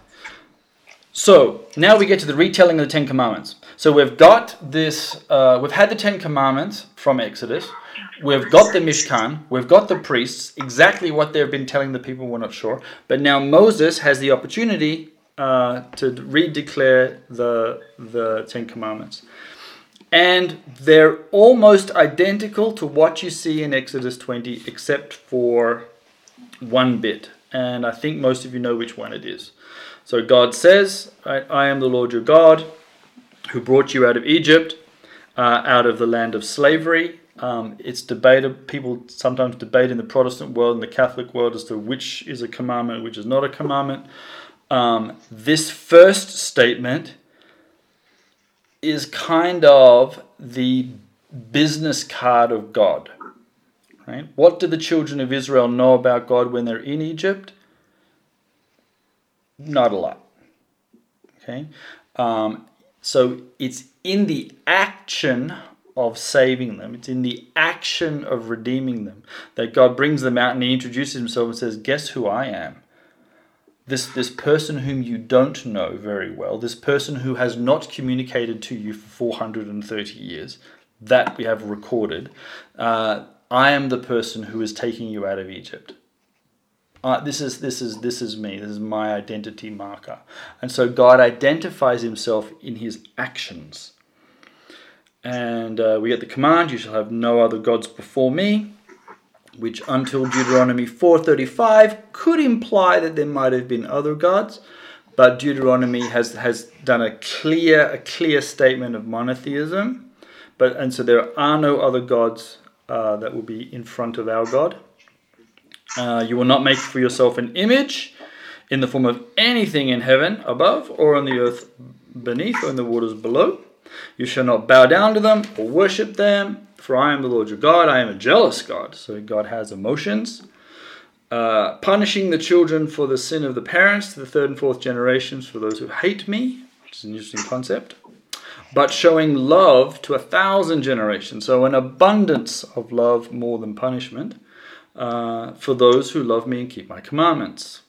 So now we get to the retelling of the Ten Commandments. So we've got this, uh, we've had the Ten Commandments from Exodus. We've got the Mishkan. We've got the priests. Exactly what they've been telling the people, we're not sure. But now Moses has the opportunity uh, to redeclare the the Ten Commandments, and they're almost identical to what you see in Exodus 20, except for one bit. And I think most of you know which one it is. So God says, I, I am the Lord your God who brought you out of Egypt, uh, out of the land of slavery. Um, it's debated, people sometimes debate in the Protestant world and the Catholic world as to which is a commandment, which is not a commandment. Um, this first statement is kind of the business card of God. Right? What do the children of Israel know about God when they're in Egypt? Not a lot. Okay, um, so it's in the action of saving them. It's in the action of redeeming them that God brings them out and He introduces Himself and says, "Guess who I am." This this person whom you don't know very well, this person who has not communicated to you for four hundred and thirty years, that we have recorded. Uh, I am the person who is taking you out of Egypt uh, this is this is this is me. This is my identity marker. And so God identifies Himself in His actions. And uh, we get the command: "You shall have no other gods before me," which until Deuteronomy 4:35 could imply that there might have been other gods, but Deuteronomy has has done a clear a clear statement of monotheism. But and so there are no other gods uh, that will be in front of our God. Uh, you will not make for yourself an image in the form of anything in heaven above, or on the earth beneath, or in the waters below. You shall not bow down to them or worship them, for I am the Lord your God. I am a jealous God. So God has emotions. Uh, punishing the children for the sin of the parents to the third and fourth generations for those who hate me, which is an interesting concept. But showing love to a thousand generations. So, an abundance of love more than punishment uh, for those who love me and keep my commandments.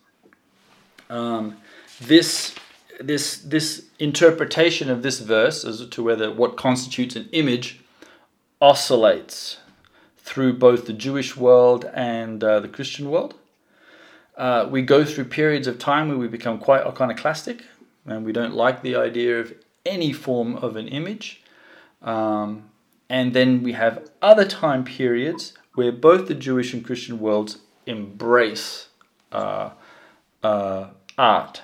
Um, this this this interpretation of this verse as to whether what constitutes an image oscillates through both the Jewish world and uh, the Christian world. Uh, we go through periods of time where we become quite iconoclastic and we don't like the idea of any form of an image. Um, and then we have other time periods where both the Jewish and Christian worlds embrace uh, uh, art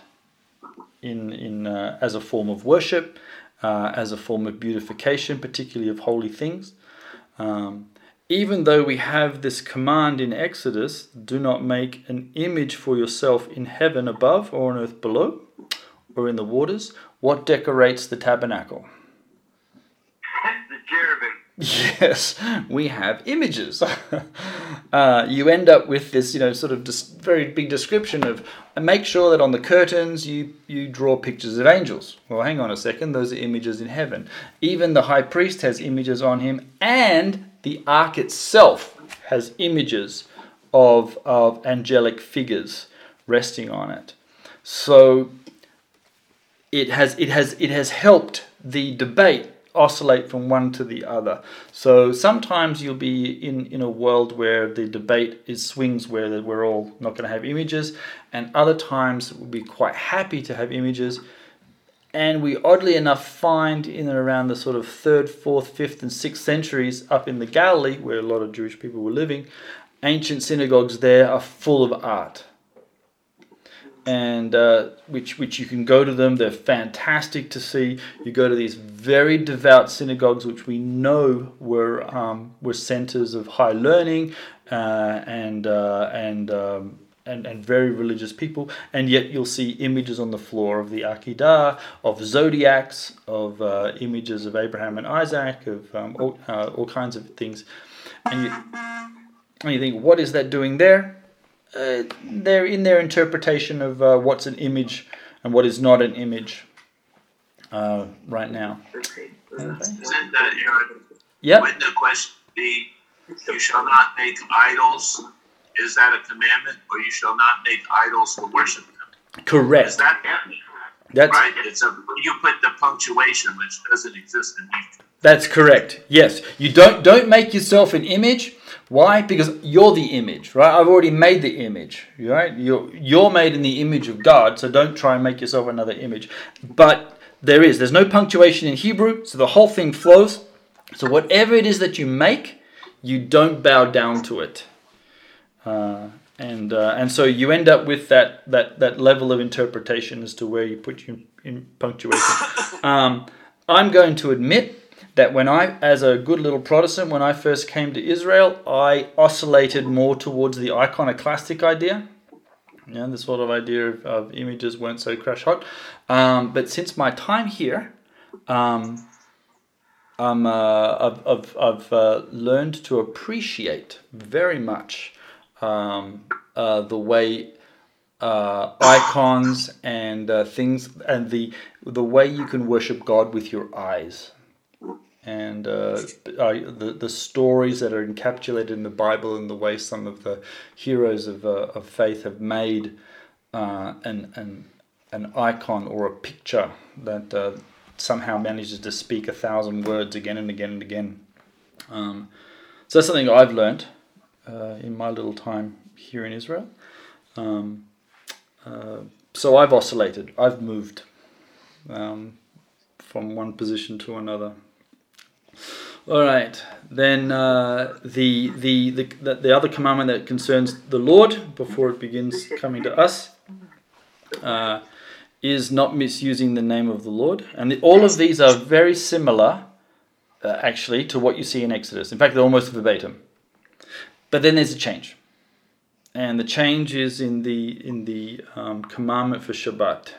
in, in, uh, as a form of worship, uh, as a form of beautification, particularly of holy things. Um, even though we have this command in Exodus, do not make an image for yourself in heaven above or on earth below or in the waters, what decorates the tabernacle? Yes, we have images. <laughs> uh, you end up with this, you know, sort of dis- very big description of, and make sure that on the curtains you you draw pictures of angels. Well, hang on a second, those are images in heaven. Even the high priest has images on him, and the ark itself has images of of angelic figures resting on it. So it has it has it has helped the debate oscillate from one to the other. So sometimes you'll be in, in a world where the debate is swings where we're all not going to have images, and other times we'll be quite happy to have images. And we oddly enough find in and around the sort of third, fourth, fifth, and sixth centuries up in the Galilee, where a lot of Jewish people were living, ancient synagogues there are full of art and uh, which which you can go to them. They're fantastic to see. You go to these very devout synagogues, which we know were um, were centers of high learning uh, and uh, and um, and, and very religious people, and yet you'll see images on the floor of the Akedah, of zodiacs, of uh, images of Abraham and Isaac, of um, all, uh, all kinds of things. And you, and you think, what is that doing there? Uh, they're in their interpretation of uh, what's an image and what is not an image uh, right now. Isn't that Aaron? Yep. Wouldn't the question be, you shall not make idols? Is that a commandment? Or you shall not make idols to worship them? Correct. Is that That's right? It's a you put the punctuation, which doesn't exist in Hebrew. That's correct. Yes, you don't don't make yourself an image. Why? Because you're the image, right? I've already made the image, right? You're you're made in the image of God, so don't try and make yourself another image. But there is there's no punctuation in Hebrew, so the whole thing flows. So whatever it is that you make, you don't bow down to it, uh, and uh, and so you end up with that that that level of interpretation as to where you put your in punctuation. <coughs> um, I'm going to admit that when I, as a good little Protestant, when I first came to Israel, I oscillated more towards the iconoclastic idea. Yeah, the sort of idea of, of images weren't so crash hot. Um, but since my time here, um, uh, I've, I've, I've uh, learned to appreciate very much um, uh, the way uh, icons and uh, things and the the way you can worship God with your eyes and uh, the the stories that are encapsulated in the Bible and the way some of the heroes of, uh, of faith have made uh, an, an an icon or a picture that uh, somehow manages to speak a thousand words again and again and again. Um, so that's something I've learned uh, in my little time here in Israel. Um, uh, so I've oscillated. I've moved um, from one position to another. All right. Then uh, the, the the the other commandment that concerns the Lord before it begins coming to us uh, is not misusing the name of the Lord, and the, all of these are very similar, uh, actually, to what you see in Exodus. In fact, they're almost verbatim. But then there's a change, and the change is in the in the um, commandment for Shabbat.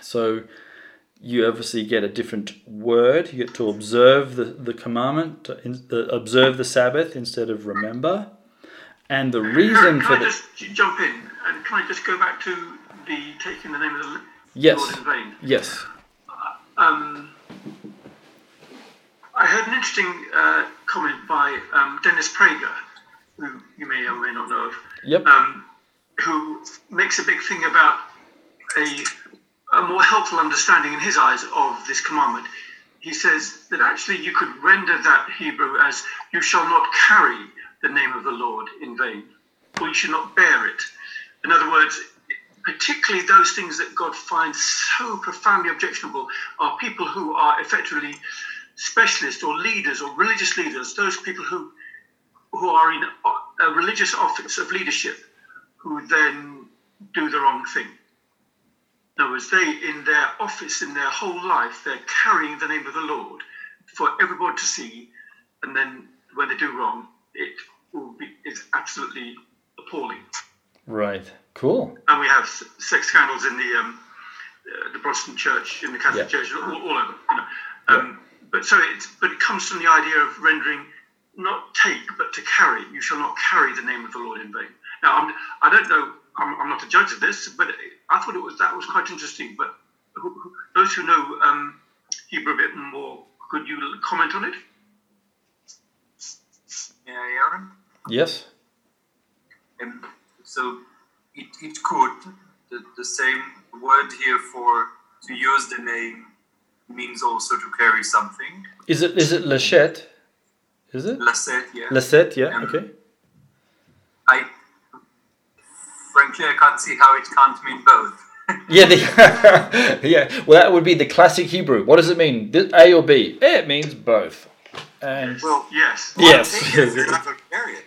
So you obviously get a different word. You get to observe the, the commandment, to in, the, observe the Sabbath instead of remember. And the reason Can for I the just jump in and can I just go back to the taking the name of the Lord yes, in vain? yes, Um, I heard an interesting uh, comment by um, Dennis Prager, who you may or may not know of, yep, um, who makes a big thing about a, a more helpful understanding in his eyes of this commandment. He says that actually you could render that Hebrew as "you shall not carry the name of the Lord in vain," or "you should not bear it." In other words, particularly those things that God finds so profoundly objectionable are people who are effectively specialists or leaders or religious leaders, those people who who are in a religious office of leadership who then do the wrong thing. In other words, they in their office, in their whole life, they're carrying the name of the Lord for everybody to see, and then when they do wrong, it will be it's absolutely appalling. right, cool, And we have sex scandals in the um, uh, the Protestant Church, in the Catholic Yeah. Church, all, all over. You know. um, But so it's but it comes from the idea of rendering not take but to carry. You shall not carry the name of the Lord in vain. Now I'm, I don't know. I'm, I'm not a judge of this, but I thought it was that was quite interesting. But who, who, those who know um, Hebrew a bit more, could you comment on it? Yeah, Aaron. yes, Um, so it, each quote, the, the same word here for to use the name means also to carry something. is it is it Lachet? Is it Lasset, yeah. Lasset? Yeah, Um, okay. I frankly I can't see how it can't mean both. <laughs> Yeah, the, <laughs> yeah. Well, that would be the classic Hebrew. What does it mean? A or B? It means both. And Well, Yes. why Yes. take it if you're not going to carry it?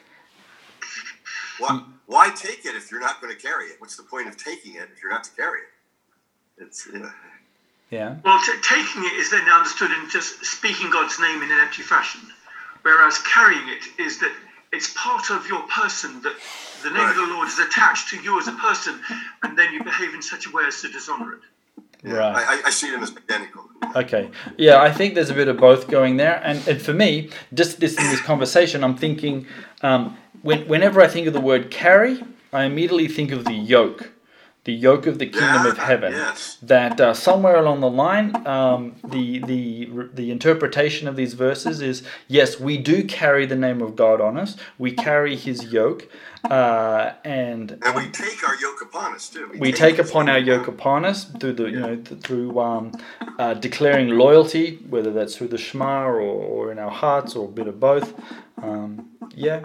Why, why take it if you're not going to carry it? What's the point of taking it if you're not to carry it? It's uh, yeah, Well, t- taking it is then understood in just speaking God's name in an empty fashion, whereas carrying it is that it's part of your person that the name of the Lord is attached to you as a person, and then you behave in such a way as to dishonor it. Right. I, I- I see them as identical. Okay. Yeah, I think there's a bit of both going there. And, and for me, just this in this conversation, I'm thinking um, when, whenever I think of the word carry, I immediately think of the yoke, the yoke of the kingdom of heaven. yes. That uh, somewhere along the line, um, the the the interpretation of these verses is yes, we do carry the name of God on us. We carry His yoke, uh, and And we take our yoke upon us too. we take upon our yoke upon us through the you know th- through um, uh, declaring loyalty, whether that's through the Shema or, or in our hearts or a bit of both. Um, yeah,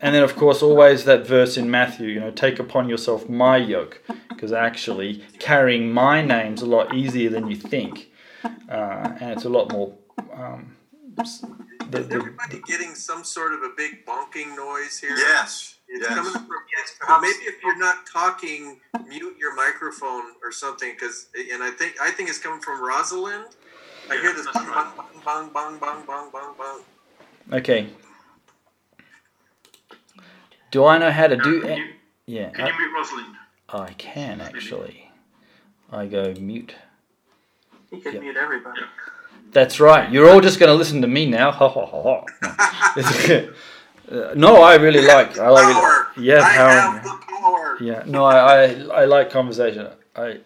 and then, of course, always that verse in Matthew, you know, take upon yourself my yoke, because actually carrying my name's a lot easier than you think. Uh, and it's a lot more. Um, the, Is everybody the, getting some sort of a big bonking noise here? Yes. Yes. From, yes maybe if you're not talking, mute your microphone or something, because and I think I think it's coming from Rosalind. I hear this bang, bang, bang, bang, bang, bang. Okay, do I know how to do? Can it? you, Yeah. can you mute Rosalind? I can actually. I go mute. He can Yeah. mute everybody. That's right. You're all just going to listen to me now. Ha ha ha ha. <laughs> Uh, no, I really like. I like Power. it. Yeah, I power. have the power. Yeah, no, I, I, I like conversation. I,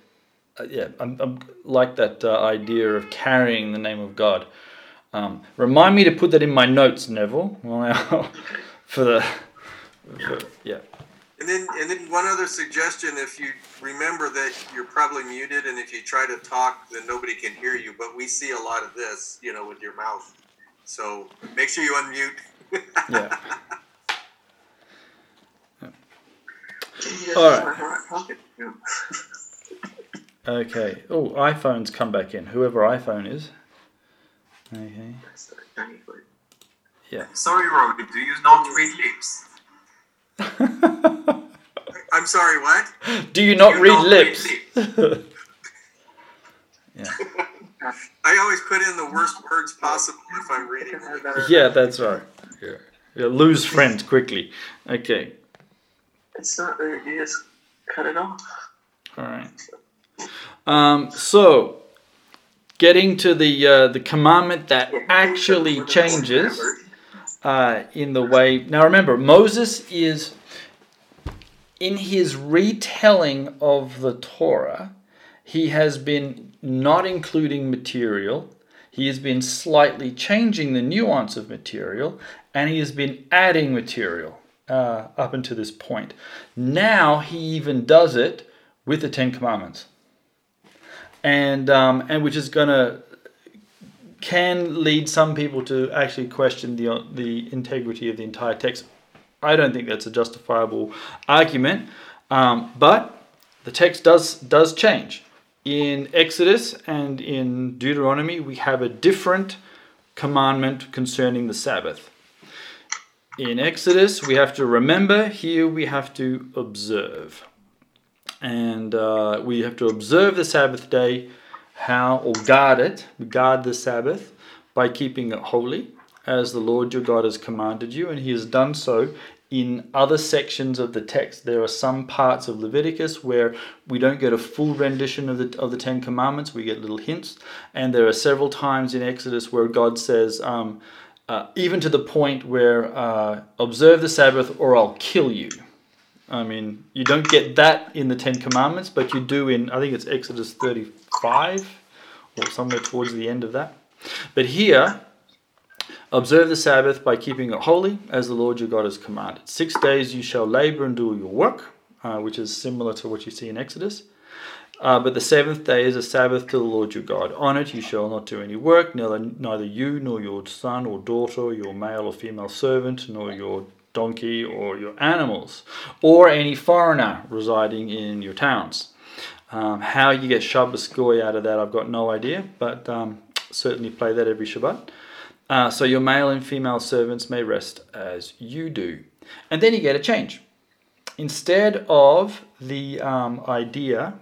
uh, yeah, I'm, I'm like that uh, idea of carrying the name of God. Um, remind me to put that in my notes, Neville. <laughs> for the, for, yeah. And then, and then one other suggestion: if you remember that you're probably muted, and if you try to talk, then nobody can hear you. But we see a lot of this, you know, with your mouth. So make sure you unmute. Yeah. <laughs> He has All it in right. my <laughs> back pocket, too. Okay. Oh, iPhones come back in. Whoever iPhone is. Okay. That's the tiny foot. Yeah. Sorry, Robbie, do you not read lips? <laughs> I'm sorry, what? Do you not You read don't lips? read <laughs> yeah. I always put in the worst words possible if I'm reading. Yeah, that's right. Yeah. yeah. Lose friends quickly. Okay. It's not there. You just cut it off. All right. Um, so, getting to the uh, the commandment that actually changes uh, in the way. Now, remember, Moses is in his retelling of the Torah. He has been not including material. He has been slightly changing the nuance of material, and he has been adding material uh, up until this point. Now he even does it with the Ten Commandments, and um, and which is going to can lead some people to actually question the the integrity of the entire text. I don't think that's a justifiable argument, um, but the text does does change. In Exodus and in Deuteronomy, we have a different commandment concerning the Sabbath. In Exodus, we have to remember, here we have to observe. And uh, we have to observe the Sabbath day, how, or guard it, guard the Sabbath by keeping it holy, as the Lord your God has commanded you. And he has done so in other sections of the text. There are some parts of Leviticus where we don't get a full rendition of the, of the Ten Commandments, we get little hints. And there are several times in Exodus where God says, um, uh, even to the point where uh, observe the Sabbath or I'll kill you. I mean, you don't get that in the Ten Commandments, but you do in, I think it's Exodus 35 or somewhere towards the end of that. But here, observe the Sabbath by keeping it holy, as the Lord your God has commanded. Six days you shall labor and do your work, uh, which is similar to what you see in Exodus. Uh, but the seventh day is a Sabbath to the Lord your God. On it you shall not do any work, neither, neither you nor your son or daughter, your male or female servant, nor your donkey or your animals, or any foreigner residing in your towns. Um, how you get Shabbos goy out of that, I've got no idea, but um, certainly play that every Shabbat. Uh, so your male and female servants may rest as you do. And then you get a change. Instead of the um, idea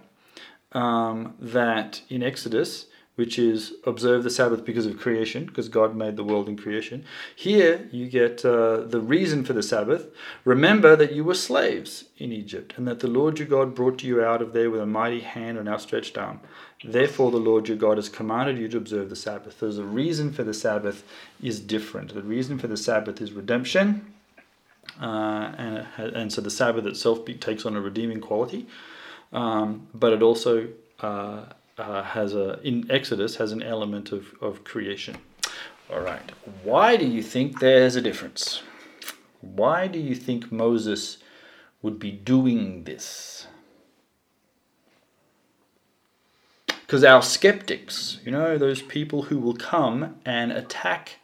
um, that in Exodus which is observe the Sabbath because of creation, because God made the world in creation. Here you get uh, the reason for the Sabbath. Remember that you were slaves in Egypt, and that the Lord your God brought you out of there with a mighty hand and outstretched arm. Therefore, the Lord your God has commanded you to observe the Sabbath. So the reason for the Sabbath is different. The reason for the Sabbath is redemption, uh, and, and so the Sabbath itself takes on a redeeming quality, um, but it also uh, uh, has a in Exodus has an element of, of creation. All right. Why do you think there's a difference? Why do you think Moses would be doing this? Because our skeptics, you know, those people who will come and attack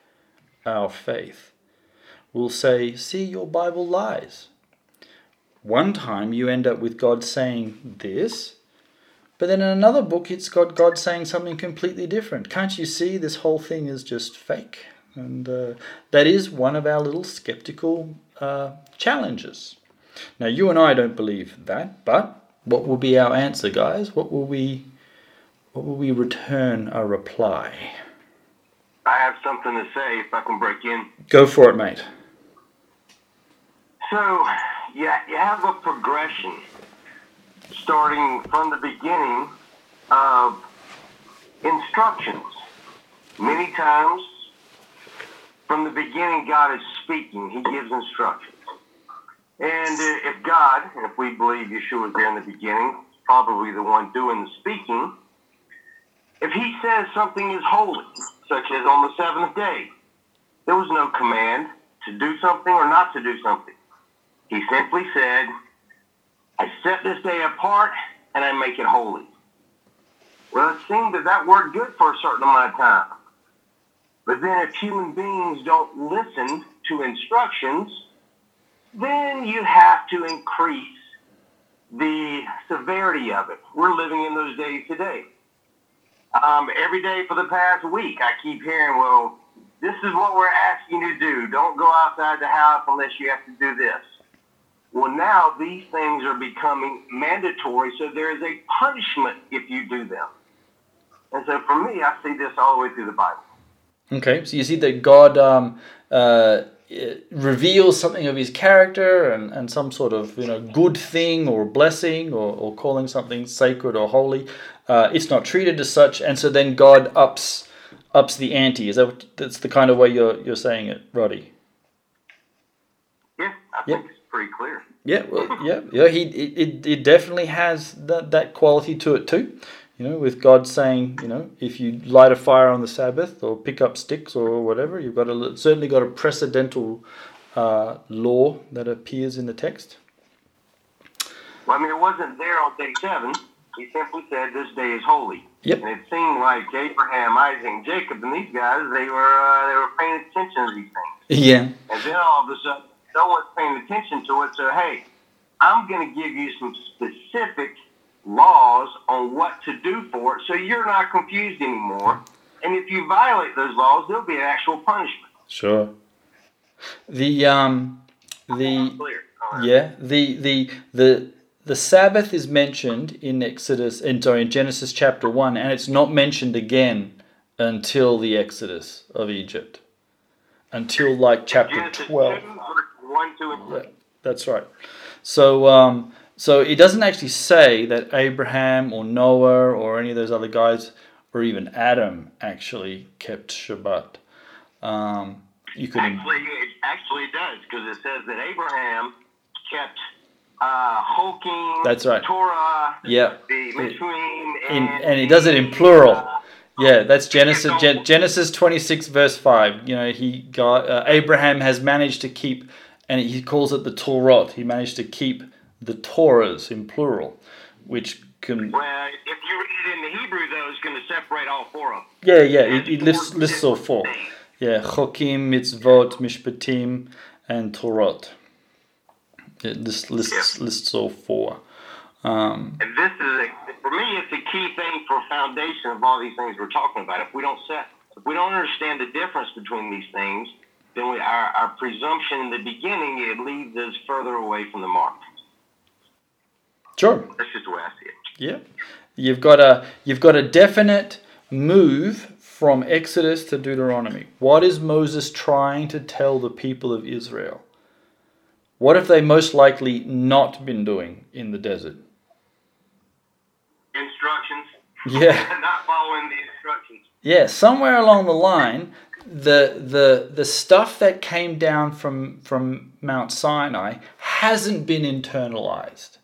our faith, will say, See, your Bible lies. One time you end up with God saying this, but then in another book, it's got God saying something completely different. Can't you see this whole thing is just fake? And uh, that is one of our little skeptical uh, challenges. Now, you and I don't believe that, but what will be our answer, guys? What will we, what will we return a reply? I have something to say if I can break in. Go for it, mate. So, yeah, you have a progression starting from the beginning of instructions. Many times, from the beginning, God is speaking. He gives instructions. And uh, if God, if we believe Yeshua was there in the beginning, probably the one doing the speaking, if he says something is holy, such as on the seventh day, there was no command to do something or not to do something. He simply said, I set this day apart and I make it holy. Well, it seemed that that worked good for a certain amount of time. But then if human beings don't listen to instructions, then you have to increase the severity of it. We're living in those days today. Um, every day for the past week, I keep hearing, well, this is what we're asking you to do. Don't go outside the house unless you have to do this. Well, now these things are becoming mandatory, so there is a punishment if you do them. And so for me, I see this all the way through the Bible. Okay, so you see that God um, uh, reveals something of his character and, and some sort of you know good thing or blessing or, or calling something sacred or holy. Uh, it's not treated as such, and so then God ups ups the ante. Is that what, that's the kind of way you're you're saying it, Roddy? Yeah, I think it's pretty clear. Yeah, well, <laughs> yeah, yeah. He it, it definitely has that that quality to it too. You know, with God saying, you know, if you light a fire on the Sabbath or pick up sticks or whatever, you've got a certainly got a precedental uh, law that appears in the text. Well, I mean, it wasn't there on day seven. He simply said, "This day is holy." Yep. And it seemed like Abraham, Isaac, and Jacob, and these guys, they were uh, they were paying attention to these things. Yeah. And then all of a sudden, no one's paying attention to it. So, hey, I'm going to give you some specific laws on what to do for it so you're not confused anymore. And if you violate those laws, there'll be an actual punishment. Sure. The um the yeah the the the the Sabbath is mentioned in Exodus and sorry in Genesis chapter one, and it's not mentioned again until the Exodus of Egypt, until like chapter Genesis twelve. 2, 1, 2, and 3. That's right. So, um, so it doesn't actually say that Abraham or Noah or any of those other guys, or even Adam, actually kept Shabbat. Um, you could. Actually, it actually does because it says that Abraham kept uh, Hokim, That's right. Torah, Yeah. the Mishrim, and, and he does it in plural. Yeah, that's Genesis Gen- Genesis 26 verse 5. You know, he got uh, Abraham has managed to keep and he calls it the Torah. He managed to keep the Torahs in plural, which can Well, if you read it in the Hebrew, though, it's going to separate all four of them. Yeah, yeah, it, it lists lists all four. Yeah, Chokim, Mitzvot, Mishpatim, and Torot. It lists lists, lists all four. Um, And this is, a, for me, it's a key thing for foundation of all these things we're talking about. If we don't set, if we don't understand the difference between these things, then we, our, our presumption in the beginning, it leads us further away from the mark. sure. That's just the way I see it. Yeah, you've got a you've got a definite move from Exodus to Deuteronomy, what is Moses trying to tell the people of Israel? What have they most likely not been doing in the desert? Instructions. Yeah. <laughs> Not following the instructions. Yeah, somewhere along the line, the the the stuff that came down from from Mount Sinai hasn't been internalized.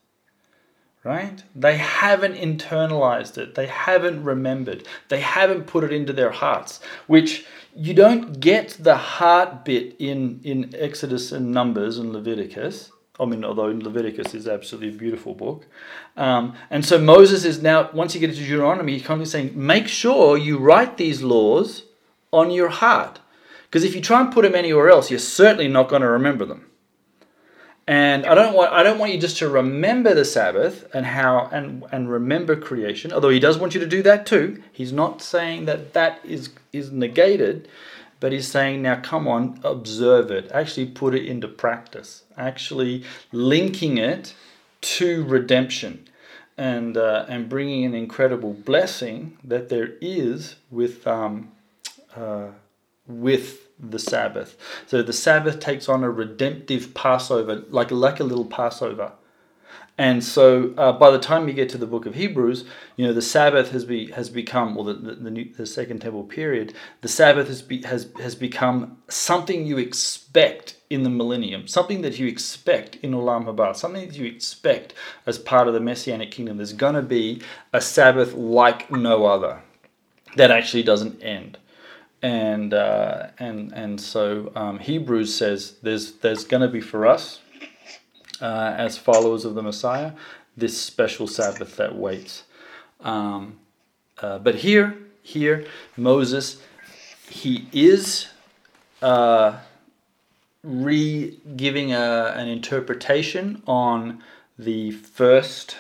Right? They haven't internalized it. They haven't remembered. They haven't put it into their hearts, which you don't get the heart bit in in Exodus and Numbers and Leviticus. I mean, although Leviticus is absolutely a beautiful book. Um, and so Moses is now, once you get into Deuteronomy, he's of saying, make sure you write these laws on your heart. Because if you try and put them anywhere else, you're certainly not going to remember them. And I don't want I don't want you just to remember the Sabbath and how and and remember creation. Although he does want you to do that too. He's not saying that that is is negated, but he's saying now come on, observe it. Actually put it into practice. Actually linking it to redemption and uh, and bringing an incredible blessing that there is with um, uh, with the Sabbath. So the Sabbath takes on a redemptive Passover, like like a little Passover. And so uh, by the time you get to the book of Hebrews, you know the Sabbath has be has become, well, the the, the, new, the Second Temple period, the Sabbath has be, has has become something you expect in the millennium, something that you expect in Olam Haba, something that you expect as part of the Messianic kingdom. There's going to be a Sabbath like no other that actually doesn't end and uh, and and so um, Hebrews says there's there's going to be for us uh, as followers of the Messiah this special Sabbath that waits. Um, uh, but here here Moses he is uh, re giving a, an interpretation on the first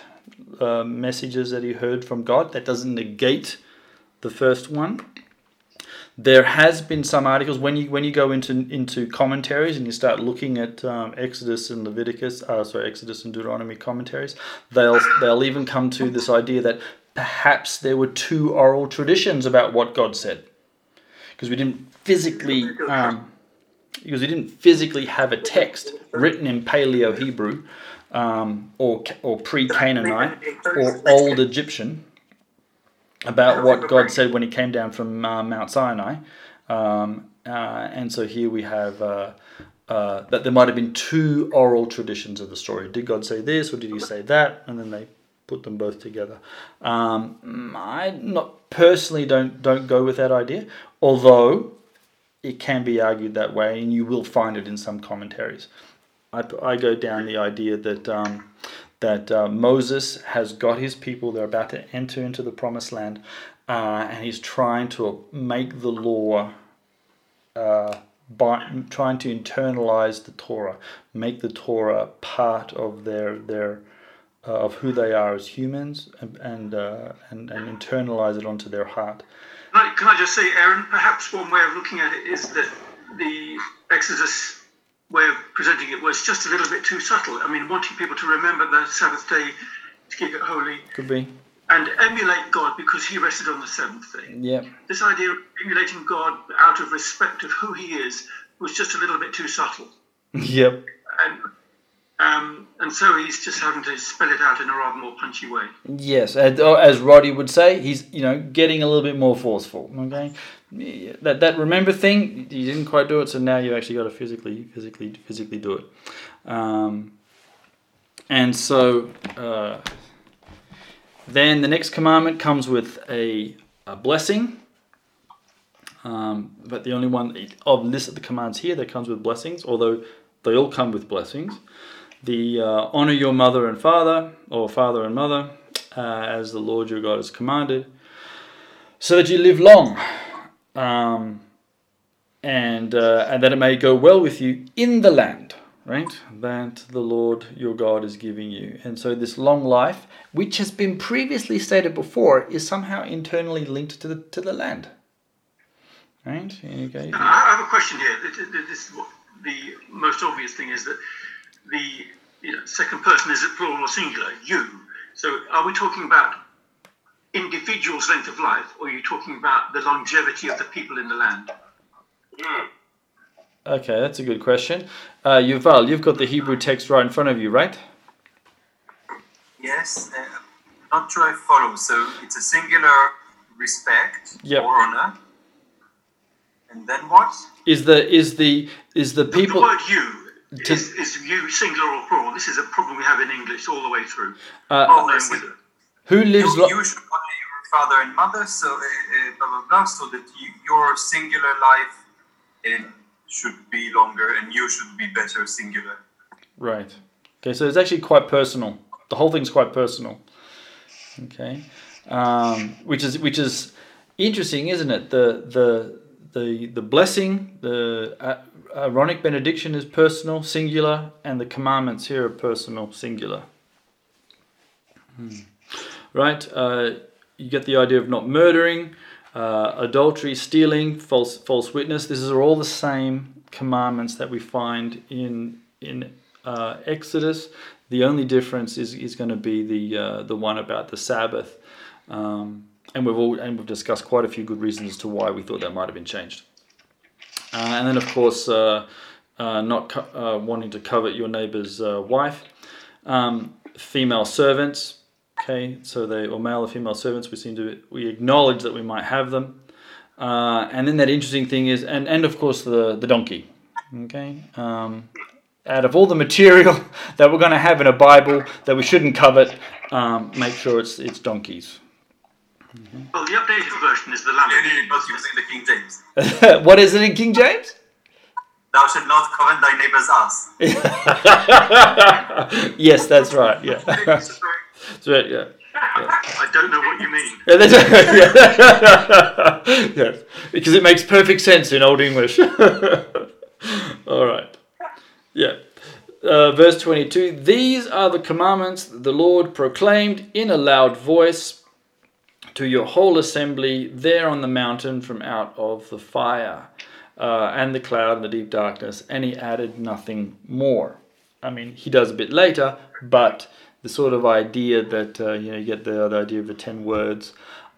uh, messages that he heard from God. That doesn't negate the first one there has been some articles when you when you go into into commentaries and you start looking at um, Exodus and Leviticus, uh, sorry, Exodus and Deuteronomy commentaries, they'll they'll even come to this idea that perhaps there were two oral traditions about what God said, because we didn't physically um, because we didn't physically have a text written in Paleo Hebrew um, or or pre Canaanite or Old Egyptian about what God said when He came down from uh, Mount Sinai. Um, uh, and so here we have uh, uh, that there might have been two oral traditions of the story. Did God say this or did He say that? And then they put them both together. Um, I not personally don't don't go with that idea, although it can be argued that way, and you will find it in some commentaries. I, I go down the idea that um, that uh, Moses has got his people, they're about to enter into the promised land, uh, and he's trying to make the law, uh, by trying to internalize the Torah, make the Torah part of their their uh, of who they are as humans, and and, uh, and and internalize it onto their heart. Can I, can I just say, Aaron? Perhaps one way of looking at it is that the Exodus way of presenting it was just a little bit too subtle. I mean, wanting people to remember the Sabbath day to keep it holy. Could be. And emulate God because he rested on the seventh day. Yeah. This idea of emulating God out of respect of who he is was just a little bit too subtle. <laughs> Yep. And um, and so he's just having to spell it out in a rather more punchy way. Yes, as Roddy would say, he's you know getting a little bit more forceful. Okay, that that remember thing you didn't quite do it, so now you actually got to physically physically physically do it. Um, and so uh, then the next commandment comes with a, a blessing. Um, but the only one of this the commands here that comes with blessings, although they all come with blessings. The uh, honor your mother and father, or father and mother, uh, as the Lord your God has commanded, so that you live long um, and uh, and that it may go well with you in the land, right? That the Lord your God is giving you, and so this long life, which has been previously stated before, is somehow internally linked to the to the land, right? Okay. I have a question here. This, the most obvious thing is that the you know, second person is plural or singular? You. So are we talking about individual's length of life, or are you talking about the longevity of the people in the land? Okay, that's a good question. Uh, Yuval, you've got the Hebrew text right in front of you, right? Yes, uh, not sure I follow. So it's a singular respect Yep. or honor. And then what? Is the is the is the The people word you To- is, is you singular or plural. This is a problem we have in English all the way through. uh, Oh, I with- who lives? You, Lo- you should honor your father and mother, so uh, uh, blah blah blah, so that you, your singular life uh, should be longer and you should be better singular. Right. Okay, so it's actually quite personal. The whole thing's quite personal. Okay, um, which is which is interesting, isn't it? The the the the blessing, the Aaronic benediction is personal, singular, and the commandments here are personal, singular. Hmm. Right. Uh, you get the idea of not murdering, uh, adultery, stealing, false false witness. This is all the same commandments that we find in in uh, Exodus. The only difference is, is going to be the uh, the one about the Sabbath, um, and we've all and we've discussed quite a few good reasons as to why we thought that might have been changed. Uh, and then, of course, uh, uh, not co- wanting to covet your neighbor's wife, um, female servants. Okay, so they or male or female servants. We seem to we acknowledge that we might have them, uh, and then that interesting thing is, and and of course the the donkey. Okay, um, out of all the material <laughs> that we're going to have in a Bible that we shouldn't covet, um, make sure it's it's donkeys. Well, the updated version is the lamb. Clearly not using the King James. <laughs> what is it in King James? Thou shalt not covet thy neighbor's ass. <laughs> yes, that's right. Yeah, that's right. Yeah. I don't know what you mean. Yeah, <laughs> yes, because it makes perfect sense in Old English. <laughs> All right. Yeah. Uh, verse 22 These are the commandments that the Lord proclaimed in a loud voice to your whole assembly there on the mountain from out of the fire uh, and the cloud and the deep darkness, and he added nothing more. I mean, he does a bit later, but the sort of idea that uh, you know you get the, the idea of the ten words,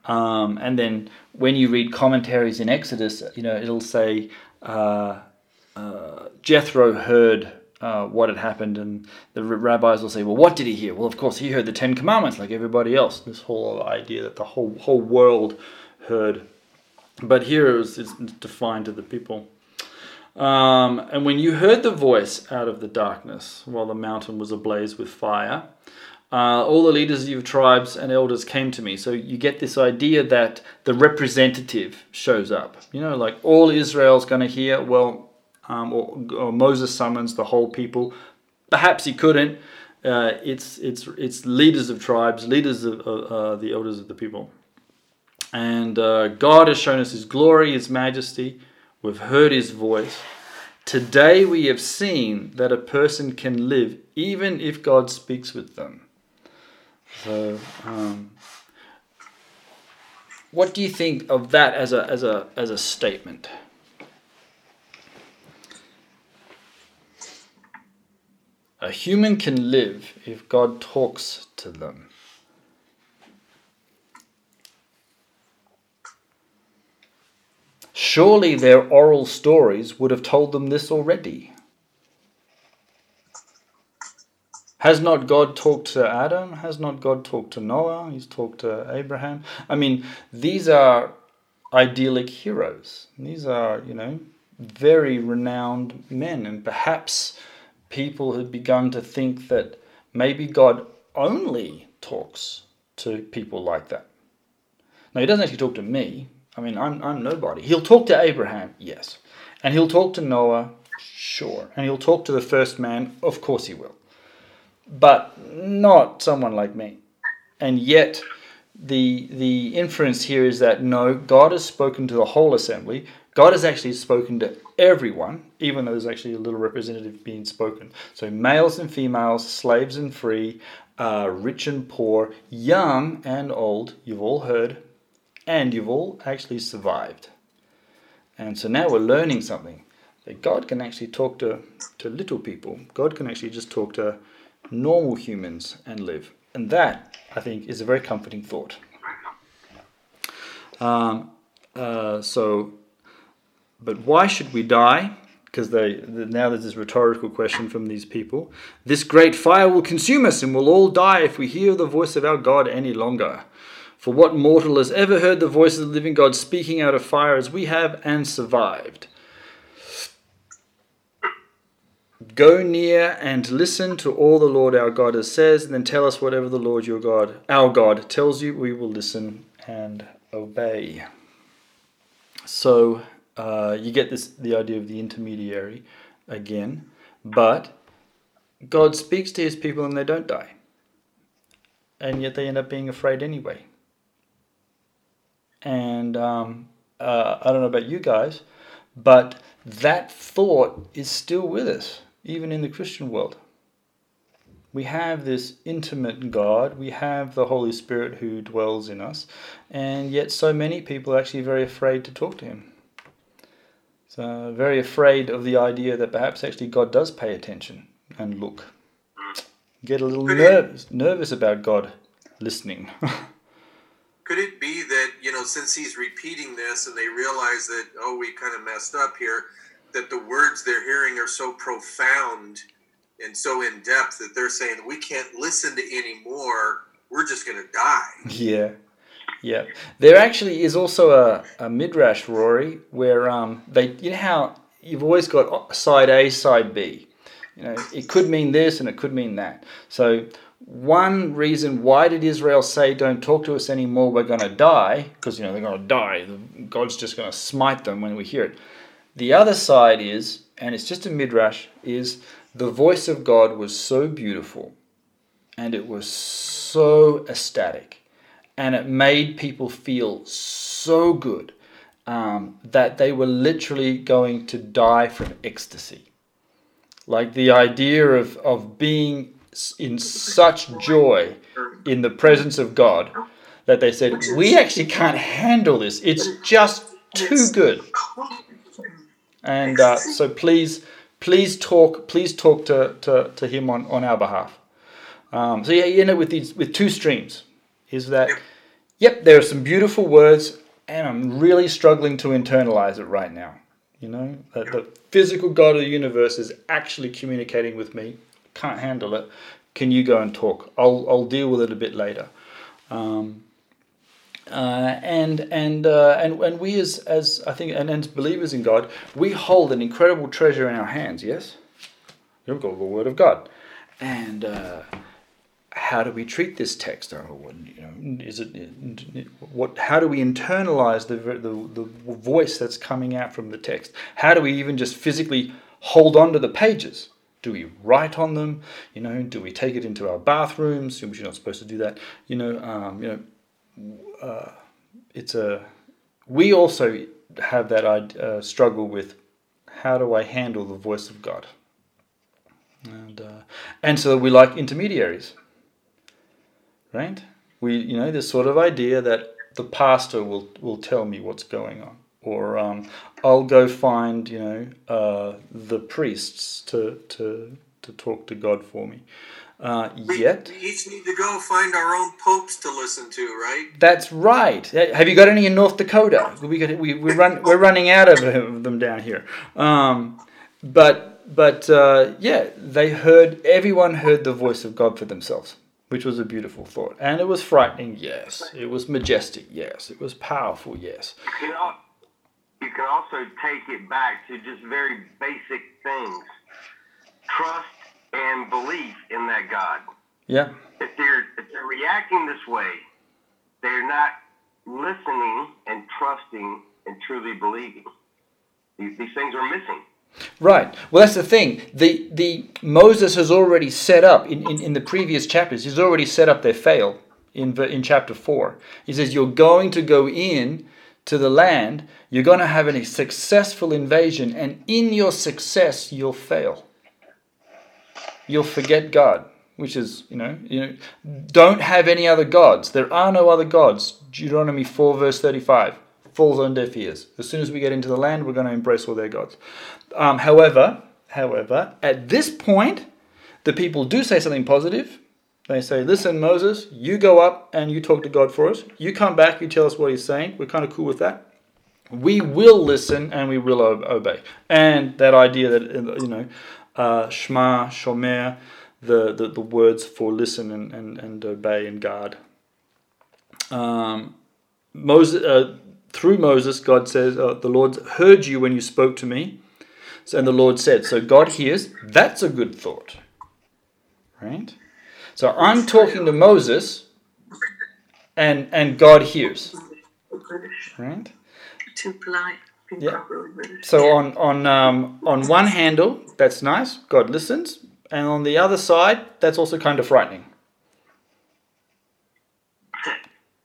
um, and then when you read commentaries in Exodus, you know it'll say uh, uh, Jethro heard uh, what had happened, and the rabbis will say, "Well, what did he hear?" Well, of course, he heard the Ten Commandments, like everybody else. This whole idea that the whole whole world heard, but here it was it's defined to the people. Um, and when you heard the voice out of the darkness, while the mountain was ablaze with fire, uh, all the leaders of your tribes and elders came to me. So you get this idea that the representative shows up. You know, like all Israel's going to hear. Well, um, or, or Moses summons the whole people. Perhaps he couldn't. Uh, it's it's it's leaders of tribes, leaders of uh, the elders of the people. And uh, God has shown us His glory, His majesty. We've heard His voice. Today we have seen that a person can live even if God speaks with them. So, um, what do you think of that as a as a as a statement? A human can live if God talks to them. Surely their oral stories would have told them this already. Has not God talked to Adam? Has not God talked to Noah? He's talked to Abraham. I mean, these are idyllic heroes. These are, you know, very renowned men. And perhaps people had begun to think that maybe God only talks to people like that. Now, he doesn't actually talk to me. I mean, I'm, I'm nobody. He'll talk to Abraham, yes. And he'll talk to Noah, sure. And he'll talk to the first man, of course he will. But not someone like me. And yet, the, the inference here is that no, God has spoken to the whole assembly. God has actually spoken to everyone, even though there's actually a little representative being spoken. So, males and females, slaves and free, uh, rich and poor, young and old, you've all heard, and you've all actually survived. And so now we're learning something that God can actually talk to, to little people. God can actually just talk to normal humans and live. And that, I think, is a very comforting thought. Um, uh, so, but why should we die? Because they the, now there's this rhetorical question from these people. This great fire will consume us, and we'll all die if we hear the voice of our God any longer. For what mortal has ever heard the voice of the living God speaking out of fire as we have and survived? Go near and listen to all the Lord our God has says, and then tell us whatever the Lord your God, our God, tells you. We will listen and obey. So uh, you get this the idea of the intermediary again, but God speaks to His people and they don't die, and yet they end up being afraid anyway. And um, uh, I don't know about you guys, but that thought is still with us, even in the Christian world. We have this intimate God, we have the Holy Spirit who dwells in us, and yet so many people are actually very afraid to talk to Him. So, very afraid of the idea that perhaps actually God does pay attention and look. Get a little nervous, nervous about God listening. <laughs> Could it be know, since he's repeating this and they realize that, oh, we kind of messed up here, that the words they're hearing are so profound and so in depth that they're saying, we can't listen to anymore. We're just going to die. Yeah. Yeah. There actually is also a, a midrash, Rory, where um, they, you know how you've always got side A, side B. You know, it could mean this and it could mean that. So one reason why did Israel say, "Don't talk to us anymore. We're going to die," because you know they're going to die. God's just going to smite them when we hear it. The other side is, and it's just a midrash, is the voice of God was so beautiful, and it was so ecstatic, and it made people feel so good um, that they were literally going to die from ecstasy. Like the idea of, of being in such joy in the presence of God that they said, We actually can't handle this. It's just too good. And uh, so please, please talk, please talk to, to, to him on, on our behalf. Um, so yeah, you end up with these with two streams, is that yep, there are some beautiful words, and I'm really struggling to internalize it right now. You know, that the physical God of the universe is actually communicating with me can't handle it. Can you go and talk? I'll, I'll deal with it a bit later. Um, uh, and and uh, and and we as as I think and as believers in God, we hold an incredible treasure in our hands. Yes, you've got the Word of God, and uh, how do we treat this text? Or you know, is it what? How do we internalize the, the the voice that's coming out from the text? How do we even just physically hold on to the pages? Do we write on them? You know, do we take it into our bathrooms? You're not supposed to do that. You know, um, you know, uh, it's a. We also have that uh, struggle with how do I handle the voice of God, and uh, and so we like intermediaries, right? We you know this sort of idea that the pastor will will tell me what's going on or um, I'll go find you know uh, the priests to to to talk to God for me. Uh, yet we each need to go find our own popes to listen to, right? That's right. Have you got any in North Dakota? We got we we run we're running out of them down here. Um, but but uh, yeah, they heard everyone heard the voice of God for themselves which was a beautiful thought. And it was frightening, yes. It was majestic, yes. It was powerful, yes. You know, you can also take it back to just very basic things trust and belief in that God. Yeah. If they're, if they're reacting this way, they're not listening and trusting and truly believing. These, these things are missing. Right. Well, that's the thing. The the Moses has already set up in, in, in the previous chapters. He's already set up their fail in in chapter four. He says you're going to go in to the land, you're going to have a successful invasion, and in your success, you'll fail. You'll forget God, which is, you know, you know, don't have any other gods. There are no other gods. Deuteronomy 4, verse 35 falls on deaf ears. As soon as we get into the land, we're going to embrace all their gods. Um, however, however, at this point, the people do say something positive. They say, listen, Moses, you go up and you talk to God for us. You come back, you tell us what he's saying. We're kind of cool with that. We will listen and we will obey. And that idea that, you know, uh, Shema, Shomer, the, the, the words for listen and, and, and obey and guard. Um, Moses, uh, through Moses, God says, uh, The Lord heard you when you spoke to me. So, and the Lord said, So God hears. That's a good thought. Right? So I'm talking to Moses, and and God hears. Right? Too polite. Yeah. So on on um, on one handle, that's nice. God listens, and on the other side, that's also kind of frightening.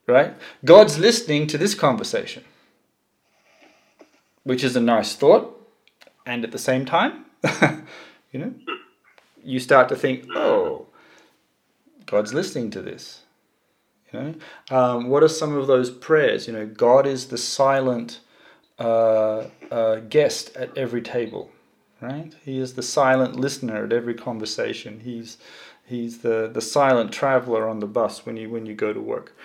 right? God's listening to this conversation, which is a nice thought. And at the same time, <laughs> you know, you start to think, oh, God's listening to this. You know, um, what are some of those prayers? You know, God is the silent uh, uh, guest at every table, right? He is the silent listener at every conversation. He's he's the, the silent traveler on the bus when you when you go to work.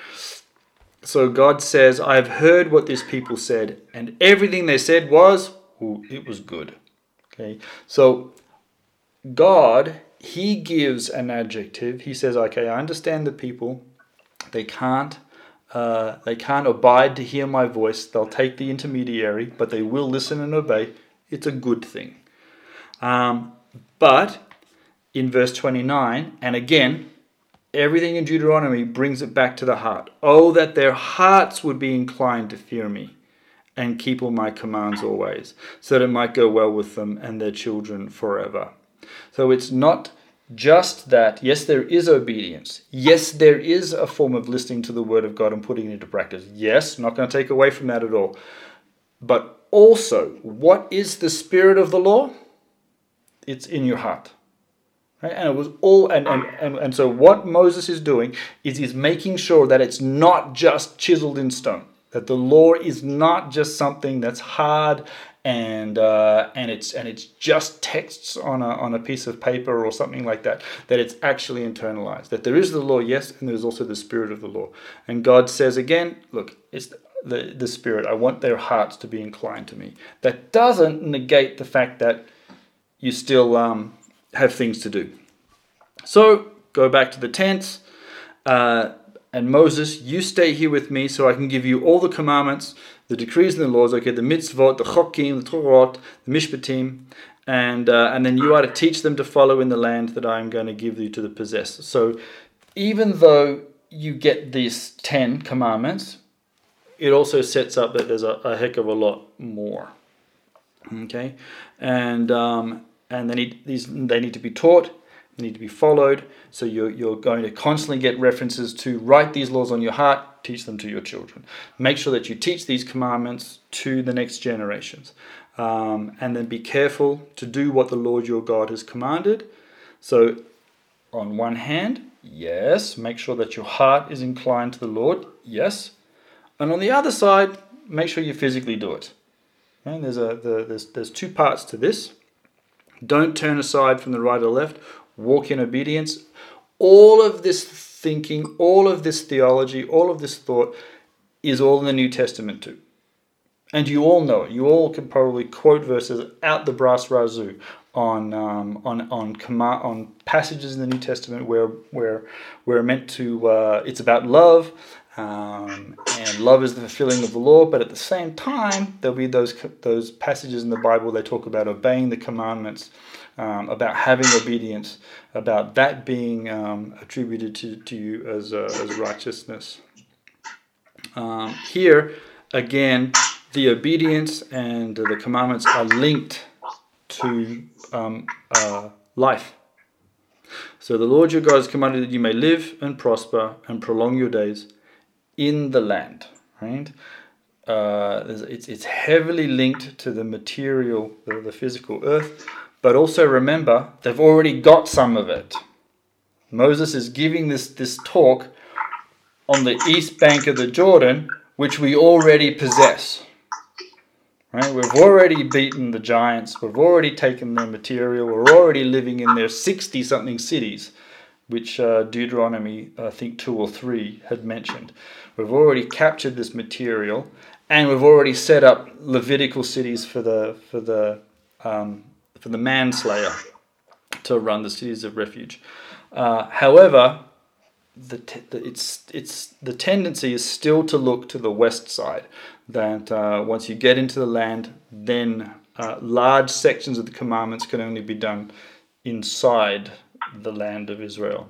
So God says, I have heard what these people said, and everything they said was, ooh, it was good. Okay, so God, He gives an adjective. He says, okay, I understand the people. They can't. Uh, they can't abide to hear my voice. They'll take the intermediary, but they will listen and obey. It's a good thing. Um, but in verse 29, and again, Everything in Deuteronomy brings it back to the heart. Oh, that their hearts would be inclined to fear me and keep all my commands always, so that it might go well with them and their children forever. So it's not just that, yes, there is obedience. Yes, there is a form of listening to the word of God and putting it into practice. Yes, not going to take away from that at all. But also, what is the spirit of the law? It's in your heart. Right? And it was all, and, and, and, and so what Moses is doing is he's making sure that it's not just chiseled in stone, that the law is not just something that's hard and uh, and it's and it's just texts on a on a piece of paper or something like that. That it's actually internalized. That there is the law, yes, and there's also the spirit of the law. And God says again, look, it's the, the, the spirit. I want their hearts to be inclined to me. That doesn't negate the fact that you still um, have things to do. So go back to the tents. Uh, and Moses, you stay here with me so I can give you all the commandments, the decrees and the laws, okay, the mitzvot, the chokim, the torot, the mishpatim, and, uh, and then you are to teach them to follow in the land that I am going to give you to the possess. So even though you get these 10 commandments, it also sets up that there's a, a heck of a lot more. Okay, and um, and they need these they need to be taught they need to be followed. So you're, you're going to constantly get references to write these laws on your heart, teach them to your children. Make sure that you teach these commandments to the next generations. Um, and then be careful to do what the Lord your God has commanded. So, on one hand, yes, make sure that your heart is inclined to the Lord, yes. And on the other side, make sure you physically do it. And there's, a, the, there's, there's two parts to this. Don't turn aside from the right or left walk in obedience. All of this thinking, all of this theology, all of this thought is all in the New Testament too. And you all know it. You all can probably quote verses out the brass razoo on um, on on on passages in the New Testament where where we're meant to. Uh, it's about love, um, and love is the fulfilling of the law. But at the same time, there'll be those those passages in the Bible they talk about obeying the commandments um, about having obedience, about that being um, attributed to, to you as, uh, as righteousness. Um, here, again, the obedience and the commandments are linked to um, uh, life. So the Lord your God has commanded that you may live and prosper and prolong your days in the land. Right? Uh, it's, it's heavily linked to the material, the, the physical earth, but also remember, they've already got some of it. Moses is giving this, this talk on the east bank of the Jordan, which we already possess. Right? We've already beaten the giants, we've already taken their material, we're already living in their 60 something cities. which uh, Deuteronomy, I think two or three, had mentioned. We've already captured this material, and we've already set up Levitical cities for the for the um, for the manslayer to run the cities of refuge. Uh, however, the, te- the, it's it's the tendency is still to look to the west side. That uh, once you get into the land, then uh, large sections of the commandments can only be done inside the land of Israel,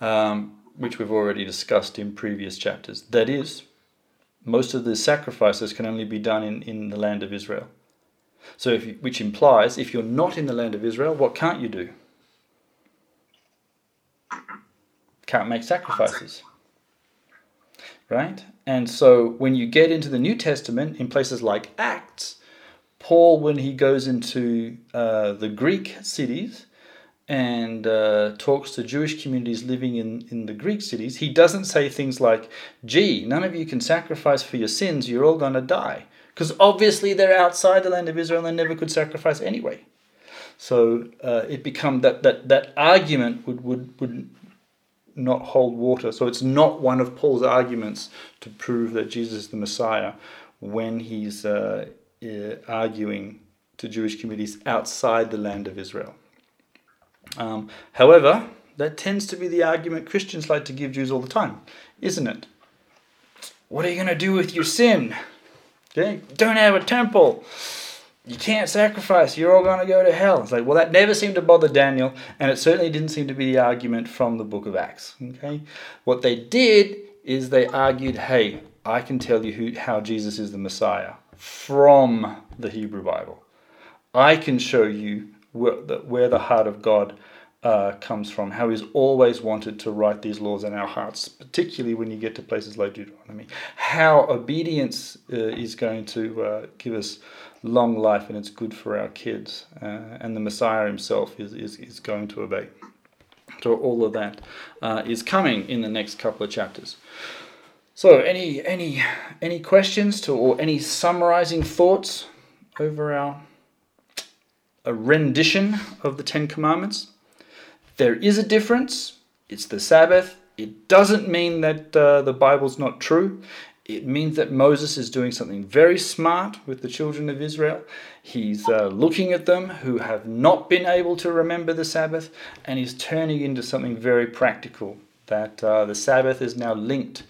um, which we've already discussed in previous chapters. That is, most of the sacrifices can only be done in, in the land of Israel. So, you, which implies if you're not in the land of Israel, what can't you do? Can't make sacrifices. Right? And so, when you get into the New Testament, in places like Acts, Paul, when he goes into uh, the Greek cities, and uh, talks to Jewish communities living in, in the Greek cities, he doesn't say things like, gee, none of you can sacrifice for your sins, you're all going to die. Because obviously they're outside the land of Israel and never could sacrifice anyway. So uh, it become that, that, that argument would, would, would not hold water. So it's not one of Paul's arguments to prove that Jesus is the Messiah when he's uh arguing to Jewish communities outside the land of Israel. Um, however, that tends to be the argument Christians like to give Jews all the time, isn't it? What are you going to do with your sin? Okay, don't have a temple. You can't sacrifice. You're all going to go to hell. It's like, well, that never seemed to bother Daniel, and it certainly didn't seem to be the argument from the book of Acts. Okay, what they did is they argued, hey, I can tell you who, how Jesus is the Messiah from the Hebrew Bible. I can show you where the, where the heart of God uh, comes from, how He's always wanted to write these laws in our hearts, particularly when you get to places like Deuteronomy. How obedience uh, is going to uh, give us long life and it's good for our kids, uh, and the Messiah Himself is, is, is going to obey. So all of that uh, is coming in the next couple of chapters. So any any any questions to or any summarizing thoughts over our a rendition of the Ten Commandments. There is a difference. It's the Sabbath. It doesn't mean that uh, the Bible's not true. It means that Moses is doing something very smart with the children of Israel. He's uh, looking at them who have not been able to remember the Sabbath, and he's turning into something very practical. That uh, the Sabbath is now linked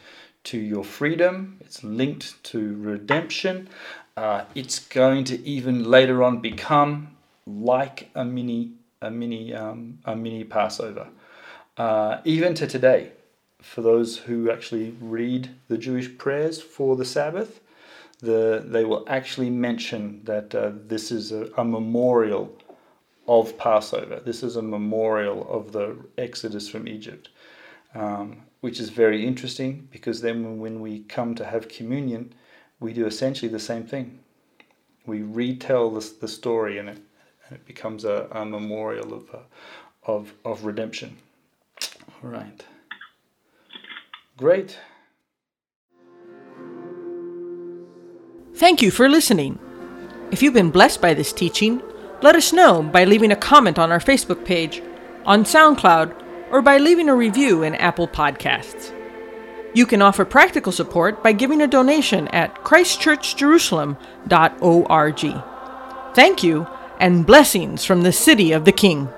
to your freedom, it's linked to redemption. Uh, it's going to even later on become like a mini a mini um, a mini Passover. Uh, even to today, for those who actually read the Jewish prayers for the Sabbath, the they will actually mention that uh, this is a, a memorial of Passover. This is a memorial of the Exodus from Egypt, um, which is very interesting because then when we come to have communion, we do essentially the same thing. We retell the, the story and it and it becomes a, a memorial of, uh, of, of redemption. All right. Great. Thank you for listening. If you've been blessed by this teaching, let us know by leaving a comment on our Facebook page, on SoundCloud, or by leaving a review in Apple Podcasts. You can offer practical support by giving a donation at christchurchjerusalem.org. Thank you and blessings from the city of the King.